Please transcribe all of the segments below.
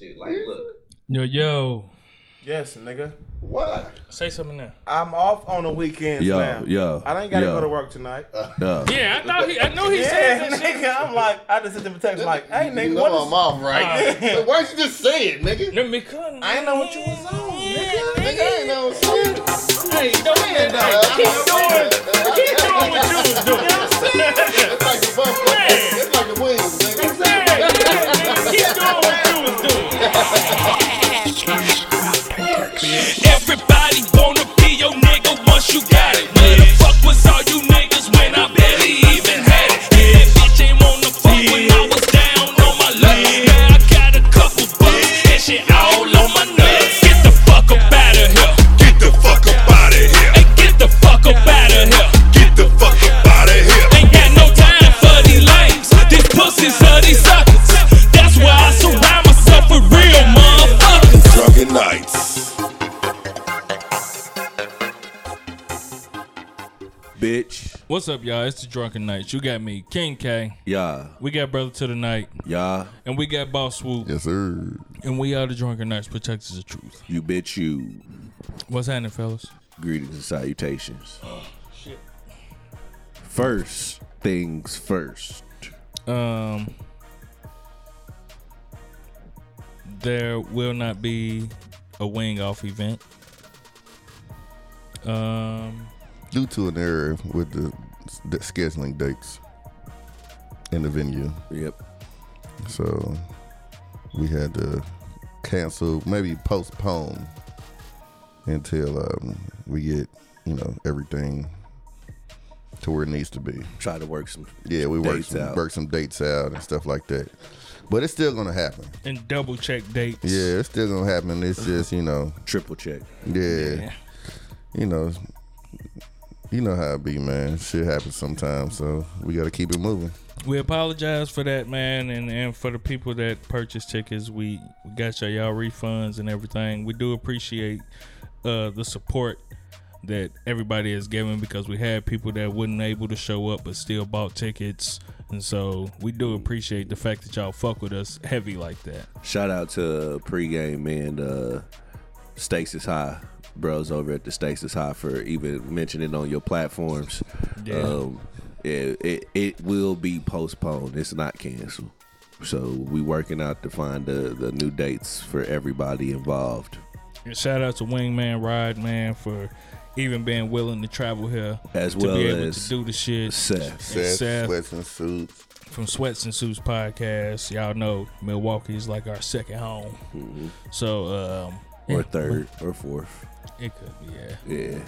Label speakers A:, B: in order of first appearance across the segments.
A: Dude, like, look.
B: Yo, yo.
C: Yes, nigga.
D: What?
B: Say something now.
C: I'm off on the weekends
E: Yo,
C: now.
E: yo,
C: I ain't gotta
E: yo.
C: go to work tonight.
E: Yeah.
B: Yeah, I thought he. I know he
C: yeah,
B: said that shit.
C: I'm like, I just sent him a text like, hey,
D: you
C: nigga,
D: know
C: what
D: I'm
C: is?
D: off, right?
C: Uh,
D: why don't you just say it, nigga?
B: Let me come.
C: I ain't know what you was on, nigga.
D: Nigga, I ain't know shit.
B: Hey, don't
D: Man,
B: hey, keep doing. Keep doing what you was doing.
D: It's like the buffalo.
B: What's up, y'all? It's the Drunken Knights. You got me, King K.
E: Yeah.
B: We got Brother to the Night,
E: Yeah.
B: and we got Boss Swoop,
D: Yes, sir.
B: and we are the Drunken Knights, protectors of truth.
E: You bitch you.
B: What's happening, fellas?
E: Greetings and salutations. Shit. First things first.
B: Um, there will not be a wing off event. Um,
D: Due to an error with the, the scheduling dates in the venue,
E: Yep.
D: so we had to cancel, maybe postpone until um, we get you know everything to where it needs to be.
E: Try to work some.
D: Yeah, we work some,
E: out.
D: work some dates out and stuff like that. But it's still gonna happen.
B: and double check dates.
D: Yeah, it's still gonna happen. It's just you know,
E: Triple check.
D: yeah,
B: Yeah.
D: you know, you know how it be, man. Shit happens sometimes, so we got to keep it moving.
B: We apologize for that, man, and, and for the people that purchased tickets. We, we got y'all, y'all refunds and everything. We do appreciate uh, the support that everybody has given because we had people that wasn't able to show up but still bought tickets. And so we do appreciate the fact that y'all fuck with us heavy like that.
E: Shout out to pregame and uh Stakes is High. Bros over at the Stakes is High for even mentioning on your platforms.
B: Yeah.
E: Um it, it it will be postponed. It's not canceled. So we working out to find the, the new dates for everybody involved.
B: And shout out to Wingman Ride, man, for even being willing to travel here
E: As
B: to
E: well
B: be able
E: as
B: to do the shit.
E: Seth.
D: Seth,
B: Seth.
D: sweats and suits.
B: from Sweats and Suits podcast. Y'all know Milwaukee is like our second home. So, um,
E: Or
B: yeah,
E: third or fourth.
B: It could be, yeah.
E: Yeah.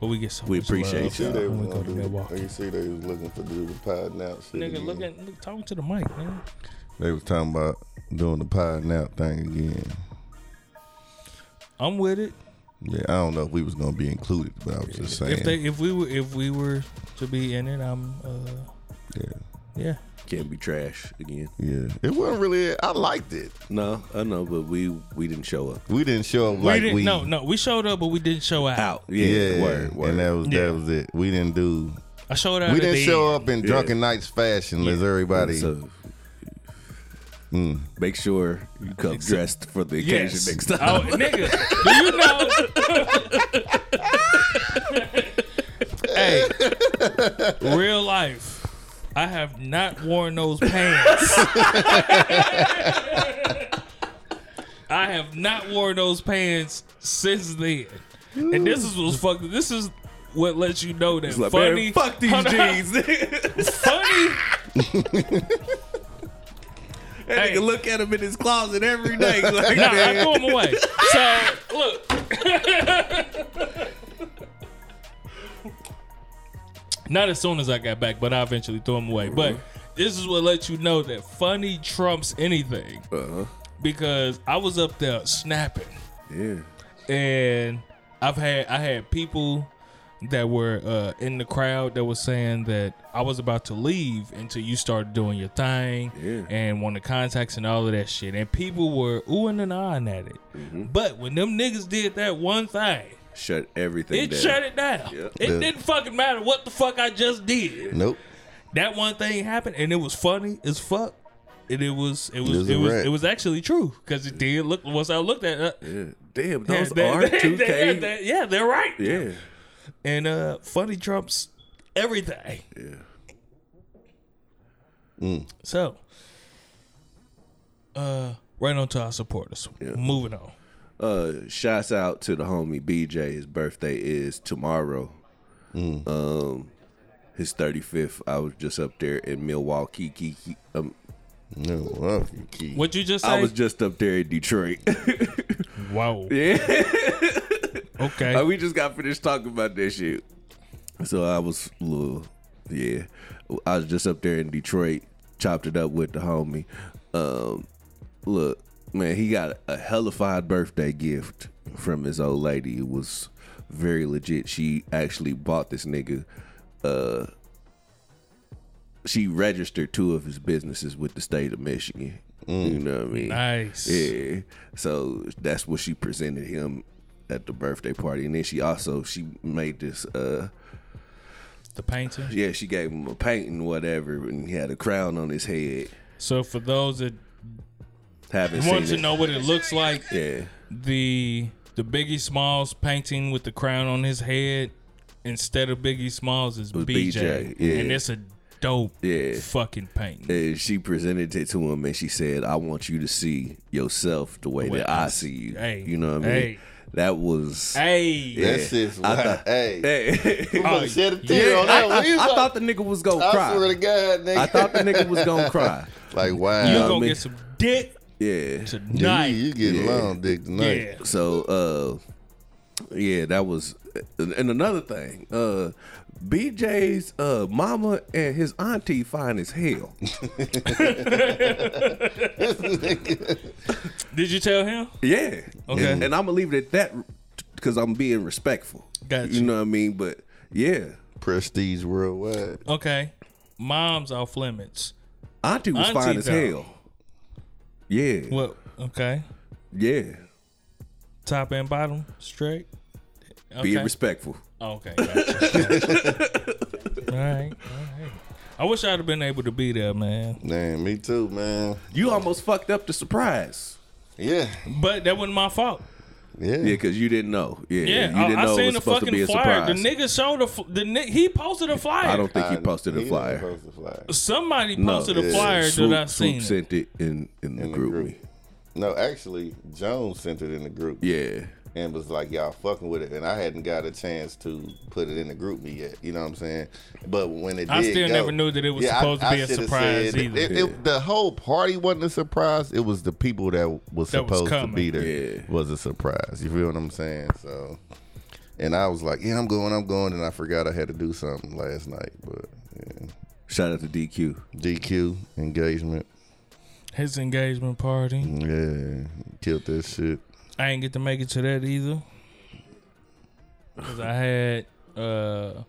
B: But we get so
E: We
B: much
E: appreciate
B: love
D: See,
E: y'all.
D: they
B: when
D: was
B: we
D: gonna
B: to
D: do.
B: Milwaukee.
D: You see, they was looking for do the pod now. Shit
B: Nigga,
D: again.
B: look at look, talking to the mic, man.
D: They was talking about doing the pod now thing again.
B: I'm with it.
D: Yeah, I don't know if we was gonna be included, but I was just saying.
B: If they if we were if we were to be in it, I'm uh
D: yeah,
B: yeah.
E: Can't be trash again.
D: yeah, it wasn't really. I liked it.
E: No, I know, but we we didn't show up.
D: We didn't show up
B: we
D: like
B: didn't
D: we.
B: no no we showed up, but we didn't show out.
E: Out. Yeah.
D: Yeah,
E: Word, word.
D: and that was
B: Yeah.
D: that was it. We didn't do.
B: I showed out.
D: We didn't show
B: end.
D: up in drunken knights fashion as everybody.
E: So
D: Mm.
E: make sure you come dressed for the occasion
B: Yes.
E: next time.
B: Oh, nigga, do you know? hey, real life. I have not worn those pants. I have not worn those pants since then. And this is what's fucked. This is what lets you know that
E: Like,
B: funny.
E: man, fuck these
B: Hold on.
E: jeans.
B: Funny.
E: That
B: Hey.
E: nigga look at him in his closet every day. Like,
B: Nah, I
E: man.
B: threw them away. So look. Not as soon as I got back, but I eventually threw them away. But this is what lets you know that funny trumps anything.
E: Uh-huh.
B: Because I was up there snapping,
E: Yeah.
B: and I've had I had people that were uh, in the crowd that was saying that I was about to leave until you started doing your thing
E: Yeah.
B: and wanted contacts and all of that shit. And people were oohing and ahhing at it.
E: Mm-hmm.
B: But when them niggas did that one thing,
E: Shut everything
B: it
E: down.
B: shut it down.
E: Yeah.
B: It
D: Yeah.
B: didn't fucking matter what the fuck I just did.
D: Nope.
B: That one thing happened and it was funny as fuck. and it was it was
D: was
B: it was it was actually true because it did look once I looked at it. uh,
E: Yeah. Damn, those
B: they-
E: are two K.
B: yeah, they're right.
E: Yeah.
B: And uh, funny trumps everything.
E: Yeah.
B: So, uh, right on to our supporters. Moving on.
E: Uh, shouts out to the homie BJ. His birthday is tomorrow. Um, his 35th. I was just up there in Milwaukee. Kiki. Um,
D: No, well, key.
B: What you just say?
E: I was just up there in Detroit.
B: wow.
E: yeah.
B: Okay.
E: Uh, we just got finished talking about this shit. So I was a little, yeah. I was just up there in Detroit, chopped it up with the homie. Um, look, man, he got a hellified birthday gift from his old lady. It was very legit. She actually bought this nigga. Uh, she registered two of his businesses with the state of Michigan. You know what I mean?
B: Nice.
E: Yeah. So that's what she presented him at the birthday party. And then she also she made this uh
B: The painting.
E: yeah, she gave him a painting, whatever, and he had a crown on his head.
B: So for those that
E: Haven't
B: want
E: seen
B: to
E: it.
B: know what it looks like,
E: Yeah.
B: the the Biggie Smalls painting with the crown on his head instead of Biggie Smalls is BJ,
E: BJ, yeah.
B: and it's a dope
E: Yeah.
B: fucking painting.
E: And she presented it to him and she said, I want you to see yourself the way
B: The way
E: that
B: I
E: I
B: see
E: see you.
B: Hey.
E: You know what I mean?
B: Hey.
E: That was
B: Hey,
E: Yeah.
D: That shit's
E: I thought-
D: Hey,
E: Hey.
D: we
B: Oh,
D: shed a tear
B: yeah,
D: on that
E: I. I, I
D: like-
E: thought the nigga was gonna cry.
D: I
E: cry.
D: swear to God, nigga.
E: I thought the nigga was gonna cry.
D: like wow.
B: you
E: know
B: gonna
E: what I mean?
B: get some dick
E: Yeah.
D: Yeah,
B: tonight.
D: you, you getting
E: Yeah.
D: long dick tonight.
B: Yeah.
E: So uh yeah, that was and another thing, uh BJ's uh mama and his auntie fine as hell.
B: Did you tell him?
E: Yeah.
B: Okay.
E: And, and I'm gonna leave it at that because I'm being respectful.
B: Gotcha.
E: You know what I mean? But yeah.
D: Prestige worldwide.
B: Okay, mom's off limits.
E: Auntie was
B: Auntie,
E: fine as
B: though.
E: hell. Yeah.
B: What? Okay,
E: Yeah.
B: top and bottom straight. Okay.
E: Being respectful.
B: Oh, okay. Gotcha. all right. All right. I wish I'd have been able to be there, man.
D: Man, me too, man.
E: You almost fucked up the surprise.
D: Yeah,
B: But that wasn't my fault.
D: Yeah.
E: Yeah, because you didn't know. Yeah,
B: Yeah,
E: you didn't
B: I, I
E: know it was supposed to be a
B: flyer.
E: surprise.
B: The nigga showed the fl- the ni- he posted a flyer.
E: I don't think he
D: uh,
E: posted a
D: he
E: flyer.
D: post a flyer.
B: Somebody
E: No,
B: posted a
D: yeah.
B: flyer
E: Swoop,
B: that I
E: Swoop
B: seen.
E: sent it in in the
D: In the
E: group.
D: group. No, actually, Jones sent it in the group.
E: Yeah,
D: and was like, "Y'all fucking with it," and I hadn't got a chance to put it in the group me yet. You know what I'm saying? But when it,
B: I
D: did
B: still
D: go-
B: never knew that it was supposed to be a surprise
D: said-
B: either.
D: It, it- the whole party wasn't a surprise. It was the people that was
B: That was
D: supposed to be there
E: Yeah.
D: was a surprise. You feel what I'm saying? So, and I was like, "Yeah, I'm going, I'm going," and I forgot I had to do something last night. But yeah.
E: shout out to DQ.
D: DQ engagement,
B: His engagement party.
D: Mm, yeah, killed that shit.
B: I ain't get to make it to that either. Cause I had uh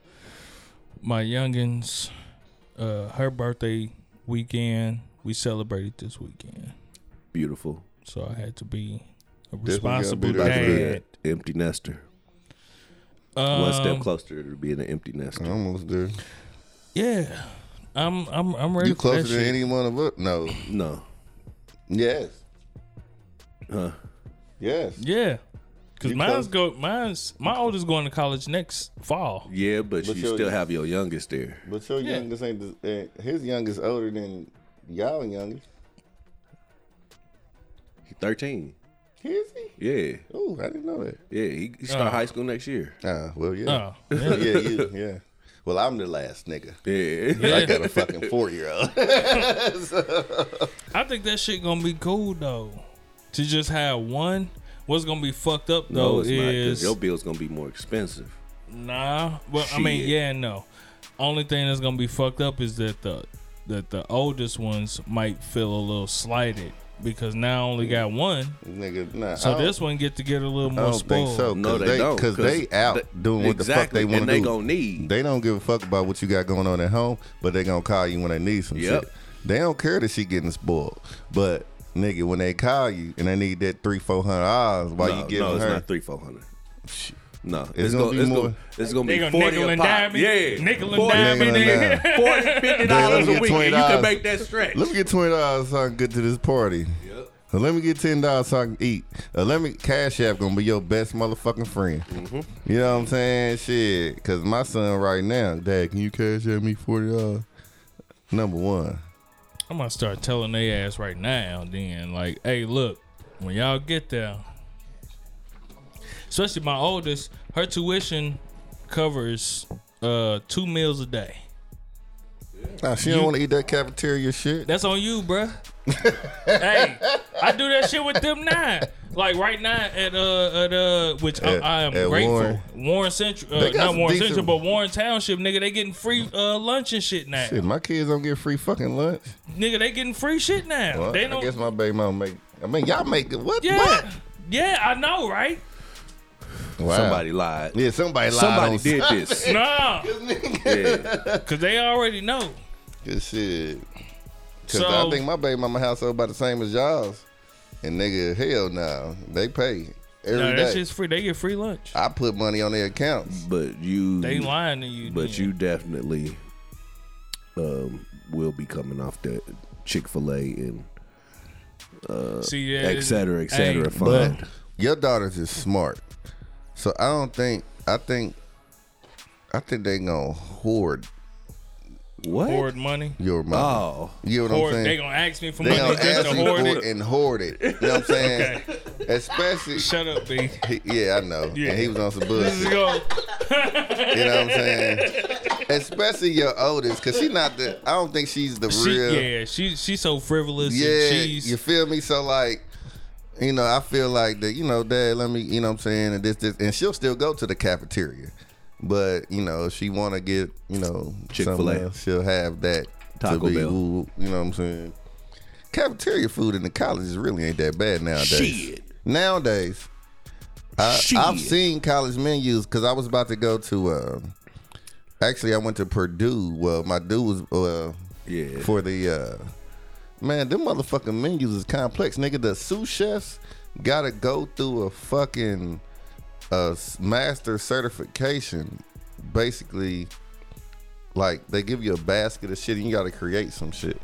B: my youngins uh her birthday weekend. We celebrated this weekend.
E: Beautiful.
B: So I had to be a responsible
D: be there for
B: dad.
E: Empty nester.
B: Um,
E: One step closer to being an empty nester.
D: Almost there.
B: Yeah. I'm I'm I'm ready
D: You
B: for
D: closer
B: that
D: than
B: shit.
D: any one of us? No.
E: No.
D: Yes.
E: Huh.
D: Yes.
B: Yeah. Cause
D: You
B: mine's
D: close?
B: go mine's my oldest going to college next fall.
E: Yeah, but,
D: But
E: you
D: your-
E: still have your youngest there.
D: But your
B: Yeah.
D: youngest ain't the, uh, his youngest older than y'all youngest.
E: He 13.
D: Is he?
E: Yeah.
D: Oh, I didn't know that.
E: Yeah, he, he start
B: Oh.
E: high school next year.
D: Ah, well, yeah.
B: Oh.
D: yeah, you, yeah. Well, I'm the last nigga.
E: Yeah.
D: I got a fucking four year old.
B: I think that shit gonna be cool though. To just have one. What's gonna be fucked up though
E: no, it's not. 'cause
B: is
E: your bill's going to be more expensive.
B: nah. Well, I mean, yeah, no. Only thing that's gonna be fucked up is that the that the oldest ones might feel a little slighted because now I only got one.
D: nigga, nah.
B: So this one get to get a little
D: I
B: more
D: don't
B: spoiled.
D: think so.
E: No, they,
D: they,
E: don't.
D: Because they out
E: they-
D: doing what the fuck they want
E: and
D: to
E: they
D: do.
E: gonna need.
D: They don't give a fuck about what you got going on at home, but they gonna call you when they need some
E: Yep.
D: shit. They don't care that she getting spoiled, but nigga, when they call you and they need that three four hundred dollars while
E: no,
D: you giving
E: no, it's
D: her,
E: not three, four hundred. No,
D: It's
E: it's,
D: gonna
E: gonna,
D: be
E: it's
D: more-
E: gonna it's gonna
B: They
E: be
B: gonna
E: forty
B: nickel
E: a
B: and
E: pop.
B: dime it.
E: Yeah,
B: Nickel and
E: 40,
B: dime
D: Nickel
B: it.
D: and
B: in.
D: dime.
E: 40 50 dollars a week. and You can make that stretch.
D: Let me get twenty dollars so I can get to this party.
E: Yep.
D: Or let me get ten dollars so I can eat. Or let me Cash App gonna be your best motherfucking friend.
E: Mm-hmm.
D: You know what I'm saying? Shit, cause my son right now, Dad, can you cash app me forty dollars? Number one.
B: I'm gonna start telling they ass right now. Then, like, hey, look, when y'all get there, especially my oldest, her tuition covers uh two meals a day.
D: Nah, she don't want to eat that cafeteria shit.
B: That's on you, bruh. Hey, I do that shit with them now. Like right now at uh at uh which
D: At-
B: I, I am
D: at
B: grateful.
D: Warren.
B: Warren, Central, uh,
D: They got
B: not
D: some
B: Warren
D: decent-
B: Central, but Warren Township, nigga. They getting free uh lunch and shit now.
D: Shit, my kids don't get free fucking lunch.
B: Nigga, they getting free shit now.
D: Well,
B: they
D: I
B: don't.
D: guess my baby mama make. I mean, y'all make it. What?
B: yeah,
D: What?
B: yeah, I know, right?
D: Wow.
E: Somebody lied.
D: Yeah, somebody lied
E: Somebody
D: on
E: did
D: something.
E: this.
B: Nah,
E: Yeah.
B: cause they already know.
D: Good shit. Cause
B: So-
D: I think my baby mama household about the same as y'all's. And nigga, hell no. They pay every
B: Nah,
D: day.
B: that shit's free. They get free lunch.
D: I put money on their accounts.
E: But you
B: They lying to you.
E: But
B: then.
E: you definitely um, will be coming off that Chick Fil A and
B: see that,
E: et cetera, et cetera.
B: Hey,
E: fund.
D: Your daughters is smart. So I don't think I think I think they gonna hoard
E: what?
B: hoard money.
D: your money.
E: Oh,
D: You know what
B: Hoard,
D: I'm saying?
B: they
D: saying?
B: gonna ask me for
D: They
B: money
D: gonna
B: just
D: ask
B: to
D: you
B: hoard
D: for
B: it.
D: it and hoard it. You know what I'm saying? okay. Especially
B: Shut up, B.
D: he- yeah, I know.
B: Yeah.
D: And he was on some
B: Let's
D: bullshit. You know what I'm saying? Especially your oldest, cause she not the. I don't think she's the
B: She,
D: real.
B: yeah, she she's so frivolous.
D: Yeah,
B: and she's
D: you feel me? So like, you know, I feel like that. You know, Dad, let me. You know, what I'm saying, and this, this, and she'll still go to the cafeteria, but you know, if she want to get, you know,
E: Chick-fil-A.
D: she'll have that.
E: Taco
D: to be,
E: Bell.
D: ooh, you know what I'm saying? Cafeteria food in the colleges really ain't that bad nowadays.
E: Shit.
D: Nowadays, I,
E: Shit.
D: I've seen college menus because I was about to go to. Uh, actually, I went to Purdue. Well, my dude was. Uh,
E: Yeah.
D: For the uh, man, them motherfucking menus is complex, nigga. The sous chefs gotta go through a fucking uh, s- master certification. Basically, like they give you a basket of shit and you gotta create some shit.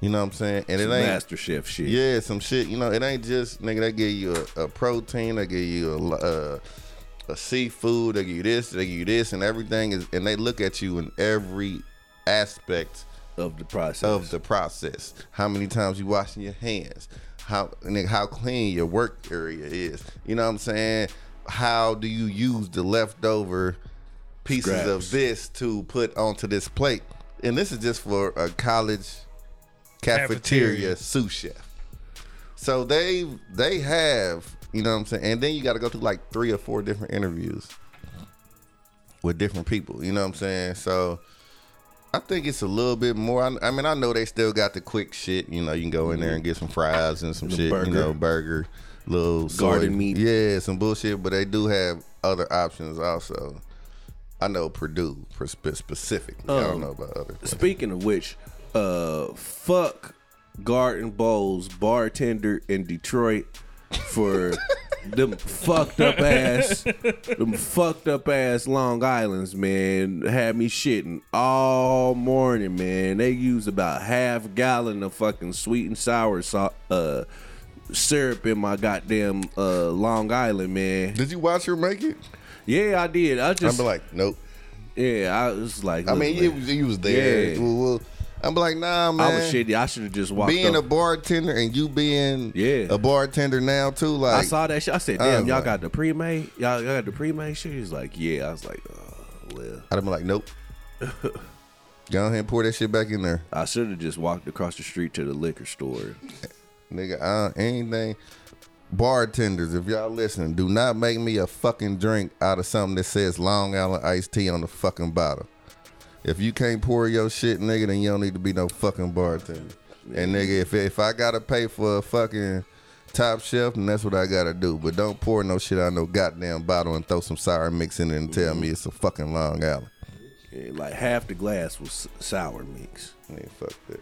D: You know what I'm saying? And it ain't
E: Master Chef shit.
D: yeah, some shit. You know, it ain't just nigga. They give you a, a protein. They give you a, uh, a seafood. They give you this. They give you this, and everything is. And they look at you in every aspect
E: Of the process.
D: of the process. How many times you washing your hands? How nigga, how clean your work area is? You know what I'm saying? How do you use the leftover pieces of this to put onto this plate? And this is just for a college cafeteria,
B: Cafeteria.
D: sous chef. So they they have, you know what I'm saying? And then you got to go through like three or four different interviews with different people. You know what I'm saying? So I think it's a little bit more. I, I mean, I know they still got the quick shit. You know, you can go in there mm-hmm. and get some fries and some
E: The
D: shit.
E: burger.
D: You know, burger, little
E: Garden
D: soy-
E: meat.
D: Yeah, some bullshit. But they do have other options also. I know Purdue specifically. I don't
E: Um,
D: know about other. places.
E: Speaking of which, uh, fuck Garden Bowls bartender in Detroit for them fucked up ass, them fucked up ass Long Islands, man. Had me shitting all morning, man. They use about half gallon of fucking sweet and sour salt, uh, syrup in my goddamn uh, Long Island, man.
D: Did you watch her make it?
E: Yeah, I did. I just.
D: I'm like, nope.
E: yeah, I was like,
D: I mean, you, you was there.
E: Yeah.
D: Well, I'm like, nah, man.
E: I was shitty. I should have just walked
D: being
E: up.
D: a bartender and you being
E: Yeah.
D: a bartender now too, like
E: I saw that shit. I said, "Damn,
D: was
E: y'all
D: like-
E: got the pre-made. Y'all, y'all got the pre-made shit." He's like, "Yeah." I was like, "Oh, well."
D: I'd have been like, nope. Go ahead and pour that shit back in there,
E: I should have just walked across the street to the liquor store.
D: nigga. Uh, anything. Bartenders, if y'all listening, do not make me a fucking drink out of something that says Long Island iced tea on the fucking bottle. If you can't pour your shit, nigga, then you don't need to be no fucking bartender. And nigga, if if I gotta pay for a fucking top shelf, then that's what I gotta do. But don't pour no shit out of no goddamn bottle and throw some sour mix in it and tell me it's a fucking Long Island.
E: Yeah, like half the glass was sour mix.
D: Man, fuck that.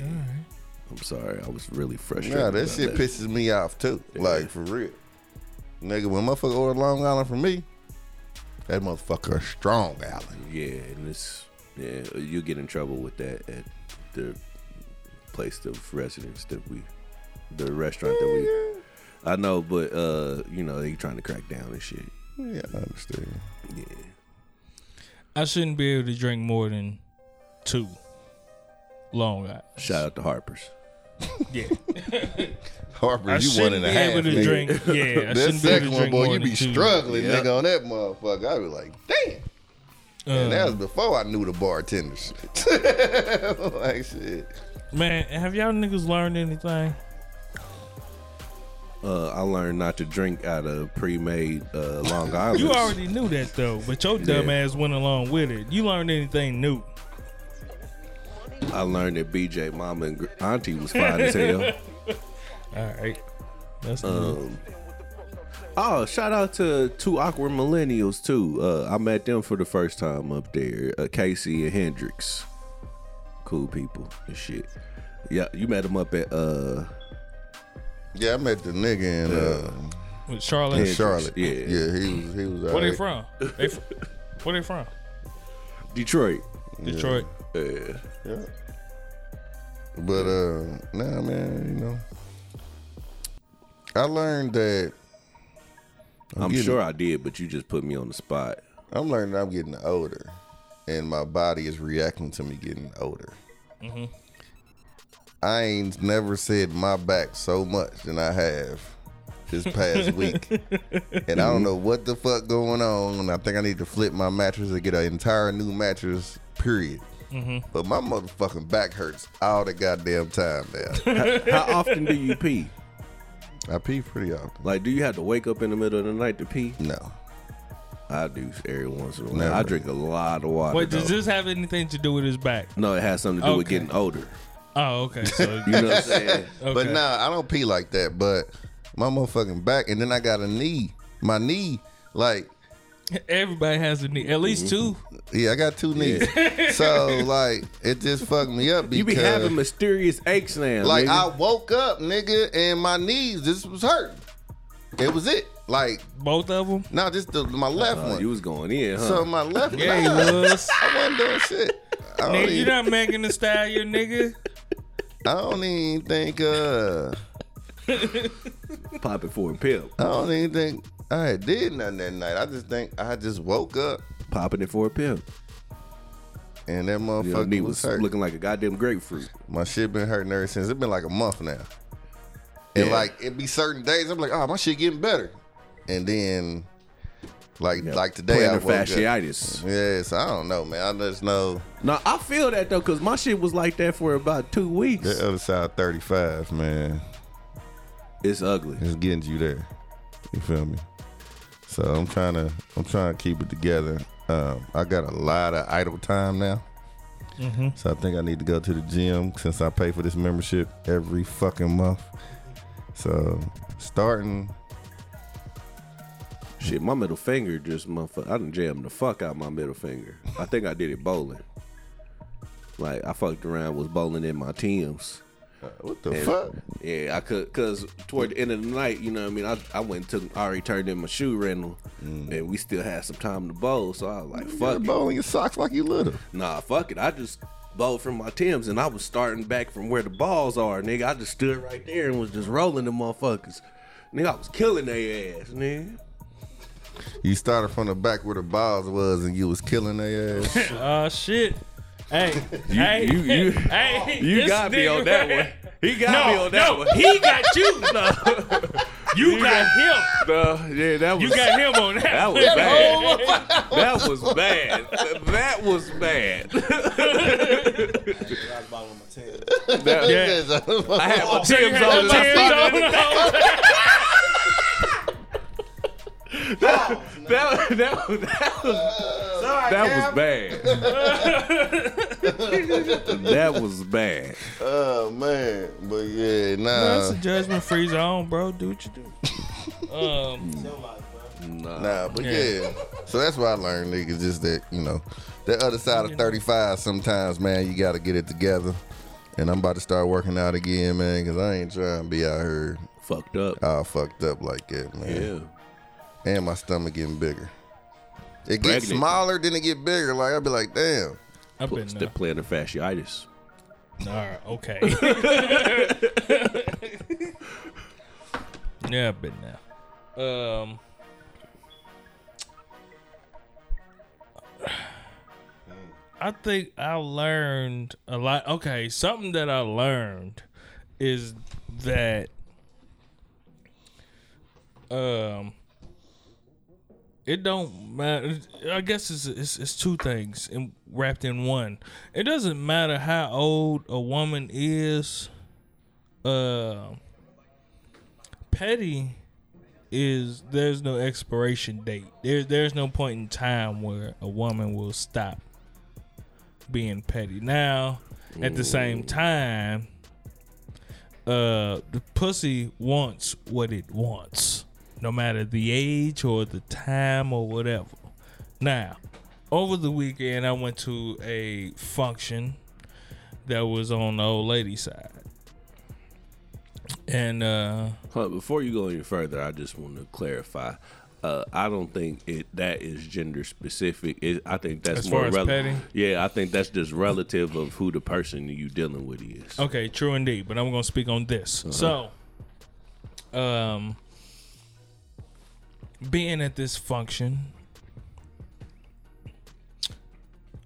E: I'm sorry, I was really frustrated.
D: Nah, that
E: about
D: shit pisses me off too. Like for real. Nigga, when motherfucker order Long Island from me, that motherfucker a strong island.
E: Yeah, and it's yeah, you get in trouble with that at the place of residence that we, the restaurant that we. I know, but uh, you know they trying to crack down and shit.
D: Yeah, I understand.
E: Yeah,
B: I shouldn't be able to drink more than two Long Island.
E: shout out to Harper's.
B: Yeah,
D: Harper,
B: I
D: you one
B: shouldn't
D: and
B: be
D: a half.
B: able to
D: nigga.
B: drink. Yeah, I
D: That
B: shouldn't be
D: second
B: able to
D: one,
B: drink
D: boy,
B: more
D: you
B: than
D: be
B: two.
D: struggling,
E: Yeah.
D: nigga, on that motherfucker. I be like, damn. and that was before I knew the bartenders. like shit.
B: Man, have y'all niggas learned anything?
E: Uh, I learned not to drink out of pre-made uh, Long Island.
B: You already knew that though, but your dumb
E: Yeah.
B: ass went along with it. You learned anything new?
E: I learned that BJ mama and auntie was fine as hell.
B: All right, that's new.
E: Um, oh, shout out to two awkward millennials too. Uh, I met them for the first time up there. Uh, Casey and Hendrix, cool people and shit. Yeah, you met them up at uh
D: Yeah, I met the nigga in uh,
B: with Charlotte.
D: in
E: Hendrix,
D: Charlotte.
E: yeah.
D: yeah, he was he was.
B: Where they
D: alright.
B: from? They fr- where they from?
E: Detroit.
B: Detroit.
E: Yeah.
D: Yeah. But uh nah man, you know. I learned that
E: I'm
D: getting-
E: sure I did, but you just put me on the spot.
D: I'm learning I'm getting older. And my body is reacting to me getting older. I ain't never said my back so much than I have this past week. And I don't know what the fuck going on. And I think I need to flip my mattress and get an entire new mattress, period. Mm-hmm. But my motherfucking back hurts all the goddamn time now.
E: How often do you pee?
D: I pee pretty often.
E: Like, do you have to wake up in the middle of the night to pee?
D: No.
E: I do every once in a while.
D: Never.
E: I drink a lot of water.
B: Wait, does
E: though.
B: this have anything to do with his back?
E: No, it has something to do with getting older.
B: Oh, okay. So
E: You know what I'm saying?
B: okay.
D: But nah, I don't pee like that. But my motherfucking back, and then I got a knee. My knee, like,
B: everybody has a knee, at least two.
D: yeah, I got two knees. so like, it just fucked me up because
E: You be having mysterious aches now.
D: like I woke up, nigga, and my knees just was hurting. It was it. Like,
B: Both of them.
D: no, just the, my left
E: Uh,
D: one.
E: you was going in, huh?
D: so my left one.
B: Yeah, he
D: one.
B: was.
D: I wasn't doing shit. I don't,
B: you
D: even,
B: not making the style, your nigga.
D: I don't even think. Uh,
E: Popping for a pill.
D: I don't even think I had did nothing that night. I just think I just woke up
E: Popping it for a pill.
D: and that
E: You know,
D: motherfucker
E: knee
D: was,
E: was looking like a goddamn grapefruit.
D: My shit been hurting ever since. It's been like a month now. And
E: Yeah.
D: like it be certain days I'm like, oh my shit getting better. And then like like today I
E: Plantar
D: woke up.
E: fasciitis.
D: Yeah, so I don't know, man. I just know
E: No, I feel that though, cause my shit was like that for about two weeks.
D: the other side 35, man.
E: It's ugly.
D: It's getting you there. You feel me? So I'm trying to I'm trying to keep it together. Um, I got a lot of idle time now. So I think I need to go to the gym since I pay for this membership every fucking month. So starting
E: Shit, my middle finger just motherfucker. I done jammed the fuck out my middle finger. I think I did it bowling. Like I fucked around, was bowling in my Tim's.
D: Uh, what the
E: And,
D: fuck?
E: Yeah, I could, cause toward the end of the night, you know what I mean. I, I went and took, I already turned in my shoe rental, mm. and we still had some time to bowl. So I was like,
D: Fuck
E: fuck it.
D: bowling your socks like you little.
E: Nah, fuck it. I just bowled from my Tim's, and I was starting back from where the balls are, nigga. I just stood right there and was just rolling the motherfuckers. Nigga, I was killing their ass, nigga.
D: You started from the back where the balls was and you was killing their ass.
B: Oh shit. Hey, hey,
E: you- you-
B: hey,
E: You got me on that
B: right-
E: one. He got
B: No,
E: me on that
B: no,
E: one.
B: he got you. No, you got him.
E: No, yeah, that was
B: You got him on that.
E: that was bad. that was bad. That was bad. That-
B: Yeah.
E: I had my
B: oh, So
E: Tim's on. I
B: Tim's on.
E: That, that, that was that was bad. that was bad.
D: oh man. But yeah, nah.
B: That's a judgment free zone, bro. Do what you do. Um,
E: Nah.
D: Nah, but
B: Yeah.
D: yeah. So that's what I learned, nigga. Just that, you know, that other side of 35, sometimes, man, you got to get it together. And I'm about to start working out again, man, because I ain't trying to be out here
E: Fucked up.
D: all fucked up like that, man.
E: Yeah.
D: And my stomach getting bigger. It gets
E: Pregnant.
D: smaller, then it get bigger. Like I'd be like, damn.
B: I've been
E: It's
B: there.
E: the plantar fasciitis.
B: All right, okay. yeah, I've been there. Um, I think I learned a lot. Okay, something that I learned is that um it don't matter. I guess it's, it's it's two things in, wrapped in one. It doesn't matter how old a woman is. Uh, petty is there's no expiration date. There there's no point in time where a woman will stop being petty. Now, at the same time, uh, the pussy wants what it wants, no matter the age or the time or whatever. Now, over the weekend, I went to a function that was on the old lady side, and uh,
E: Huh, before you go any further, I just want to clarify. Uh, I don't think it that is gender specific. It, I think that's
B: As
E: more
B: petty?
E: Yeah, I think that's just relative of who the person you dealing with is.
B: Okay, true indeed. But I'm gonna speak on this. So, um, being at this function,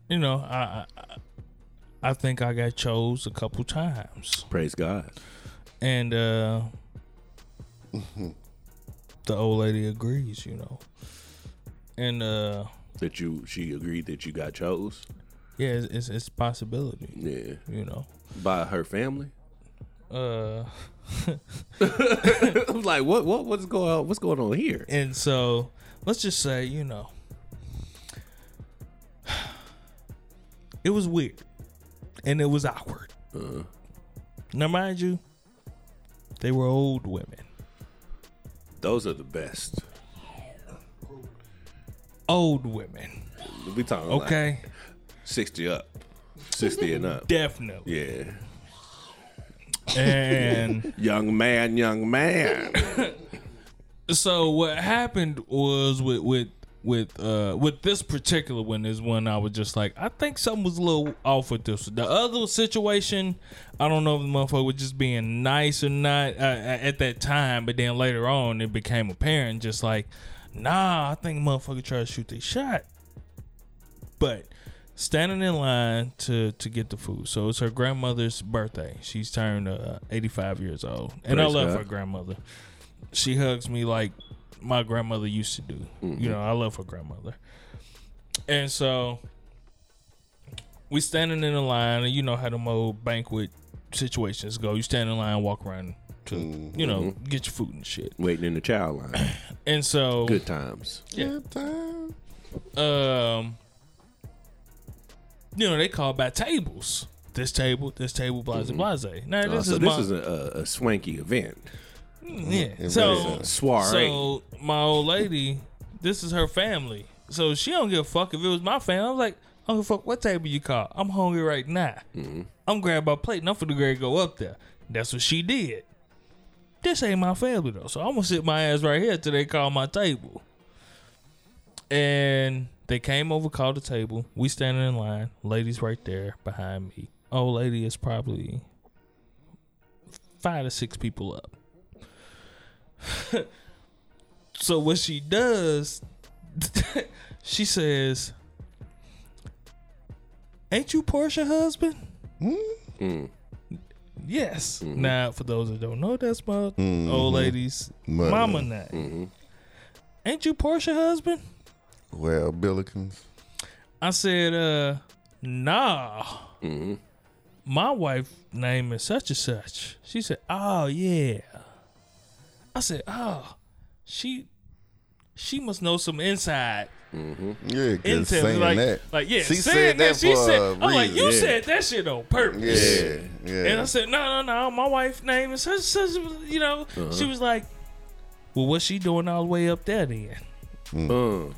B: you know, I, I I think I got chose a couple times,
E: Praise God.
B: and uh, the old lady agrees. You know, and uh,
E: That you she agreed that you got chose.
B: yeah, it's, it's, it's possibility.
E: Yeah,
B: You know,
E: by her family.
B: Uh.
E: I'm like, what what what's going on? What's going on here?
B: And so let's just say, you know, it was weird and it was awkward. Now, mind you, they were old women.
E: Those are the best.
B: Old women.
E: We talking like
B: Okay.
E: sixty up, sixty and up.
B: Definitely.
E: Yeah,
B: And
E: young man, young man.
B: so what happened was with with with uh with this particular one is when I was just like I think something was a little off with this. The other situation, I don't know if the motherfucker was just being nice or not uh, at that time, but then later on it became apparent just like, nah, I think motherfucker tried to shoot their shot. But standing in line to to get the food. So it's her grandmother's birthday. She's turned uh, 85 years old, and I love
E: God.
B: her grandmother. She hugs me like my grandmother used to do. You know, I love her grandmother. And so we standing in the line, and you know how the old banquet situations go. You stand in line, walk around to you know get your food and shit.
E: Waiting in the child line.
B: And so
E: Good times.
B: yeah. um you know they call by tables. This table this table blase blase mm-hmm. now
E: Uh,
B: this
E: so
B: is
E: this
B: my,
E: is a, a, swanky event.
B: Mm, yeah. Mm-hmm.
D: It
B: so
D: really.
E: Soiree.
B: so my old lady this is her family. So she don't give a fuck. If it was my family i'm like I don't give a fuck what table you call. I'm hungry right now. Mm-hmm. I'm grabbing my plate and i'm finna grab go up there. That's what she did. This ain't my family though. So i'm gonna sit my ass right here till they call my table. And they came over, called the table. We standing in line. Ladies right there behind me. Old lady is probably five to six people up. so what she does, she says, "Ain't you Portia husband?"
E: Mm.
B: Yes. Mm-hmm. Now, for those that don't know, that's my mm-hmm. old lady's
D: Mother.
B: mama name. Mm-hmm. Ain't you Portia husband?
D: Well, Billikens.
B: I said, uh, nah. My wife name is such and such. She said, oh yeah. I said, oh, she she must know some inside Mm-hmm.
D: Yeah, cause
B: intel.
D: saying
B: Like,
D: that.
B: like yeah,
D: she
B: saying
D: said that,
B: She
D: for
B: said,
D: a
B: I'm like, you
E: Yeah.
B: said that shit on purpose.
D: Yeah, yeah.
B: And I said, no, no, no. My wife's name is such, such. You know,
D: Uh-huh.
B: she was like, well, what's she doing all the way up there then?
E: Uh.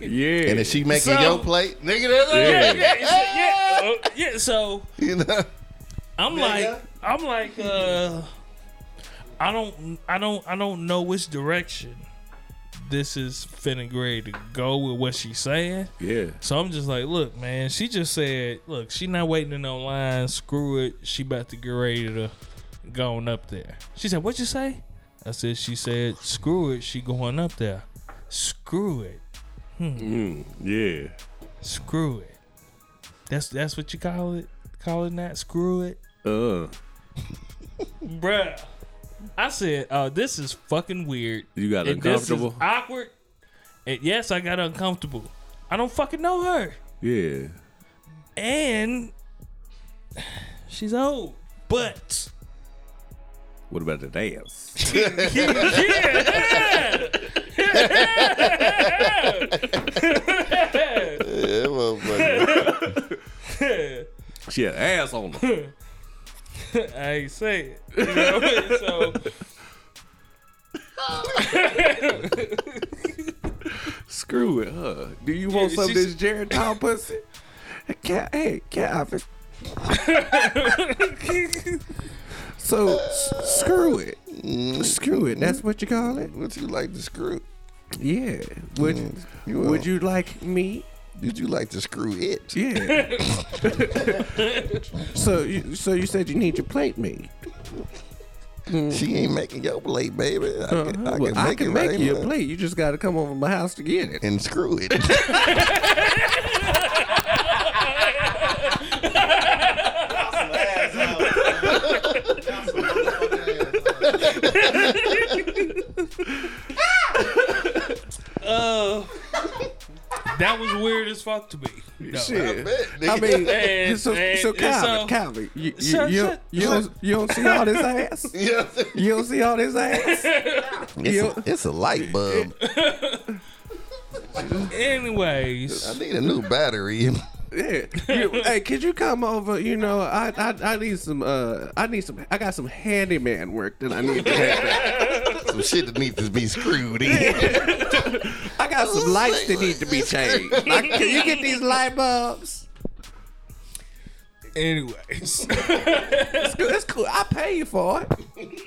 E: Yeah.
D: and if she making
B: So-
D: your plate, nigga? That's
B: Yeah,
D: yeah.
B: yeah, yeah, yeah. Uh, yeah. So
D: You know.
B: I'm like, I'm like, uh, I don't, I don't, I don't know which direction this is finna ready to go with what she's saying.
E: Yeah.
B: So I'm just like, look, man, she just said, look, she not waiting in no line. Screw it. She about to get ready to going up there. She said, what'd you say? I said, she said, screw it. She going up there. Screw it.
E: Mm, yeah.
B: Screw it. That's that's what you call it? Calling that? Screw it?
E: Uh.
B: Bruh. I said, uh, this is fucking weird.
E: You got
B: And this is
E: uncomfortable?
B: awkward. And yes, I got uncomfortable. I don't fucking know her.
E: Yeah.
B: And she's old. But
E: What about the dance?
D: Yeah, motherfucker.
E: She had ass on her.
B: I ain't say it. You know what I mean? So
E: Screw it, huh? Do you want
B: Yeah,
E: some of this Jared Town pussy? Cat, hey, Calvin. so s- screw it. Screw it. That's what you call it.
D: What you like to screw?
E: Yeah. Would
D: You
E: Would you like me?
D: Did you like to screw it?
E: Yeah. so you so you said you need your plate made.
D: She ain't making your plate, baby. I can, I
E: Uh-huh.
D: can
E: Well,
D: make,
E: I can
D: it
E: make
D: right
E: you
D: now.
E: a plate. You just got to come over to my house to get it.
D: and screw it.
B: uh, that was weird as fuck to me. No.
E: Shit.
D: bet,
E: I mean,
B: And-
E: so,
B: and-
E: so Calvin,
B: so-
E: Calvin, you, you,
B: Shut-
E: you,
B: shut-
E: you, don't, you don't see all this ass?
D: yeah,
E: You don't see all this ass?
D: it's, a, it's a light bulb.
B: Anyways,
D: I need a new battery.
E: Yeah. You- hey, could you come over? You know, I, I I need some uh I need some I got some handyman work that I need to have.
D: Some shit that needs to be screwed in.
E: I got some lights that need to be changed. Like, can you get these light bulbs?
B: anyways,
E: That's cool. That's cool. I'll pay you for it.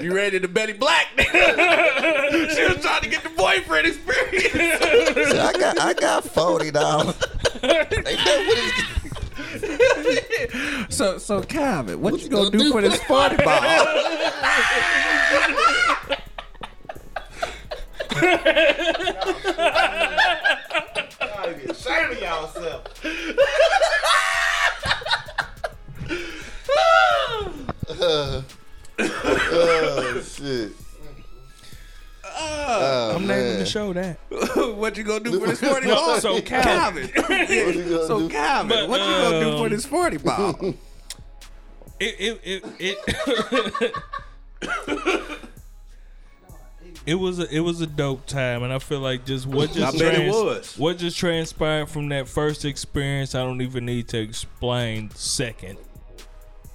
E: You ready to Betty Black, nigga? she was trying to get the boyfriend experience.
D: So I got I got forty dollars. Ain't that what it's
E: So, so Calvin, what, you gonna, do, for this forty ball?
C: Y'all be ashamed of yourself.
D: Oh shit. Oh,
B: I'm not
D: man.
B: even to show that.
E: what you gonna do for this forty
B: No,
E: ball?
B: so Calvin,
E: Calvin.
D: What
E: so
D: do?
E: Calvin,
B: But,
E: what you gonna do for
B: um,
E: this forty ball?
B: it it it it, it was a it was a dope time, and I feel like just what just
E: I bet it
B: trans-
E: was.
B: what just transpired from that first experience. I don't even need to explain second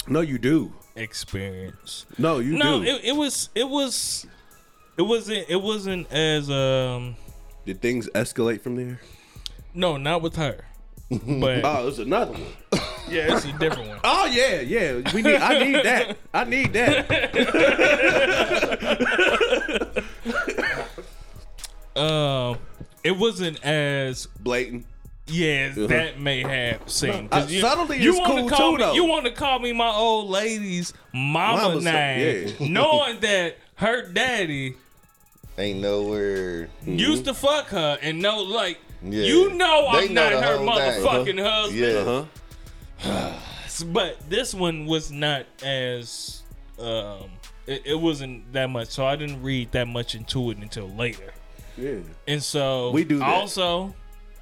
E: No, you do.
B: experience.
E: No, you
B: No,
E: do.
B: it, it was it was it wasn't it wasn't as um
E: Did things escalate from there?
B: no not with her, but
E: Oh, it's another one.
B: yeah, it's a different one.
E: Oh yeah, yeah. We need. I need that. I need that.
B: Um, it wasn't as
E: Blatant.
B: Yeah, that may have seemed.
E: Uh,
B: you,
E: subtlety
B: you
E: is cool
B: call
E: too,
B: me,
E: though.
B: You want to call me my old lady's mama,
E: Mama,
B: name,
E: yeah.
B: knowing that her daddy
D: Ain't nowhere.
B: used to fuck her and no like,
D: Yeah.
B: you know
D: They
B: I'm
D: know
B: not
D: the
B: her
D: whole thing.
B: motherfucking husband.
D: Yeah.
E: Uh-huh.
B: But this one was not as, um, it, it wasn't that much. So I didn't read that much into it until later.
E: Yeah.
B: And so
E: We do that.
B: also,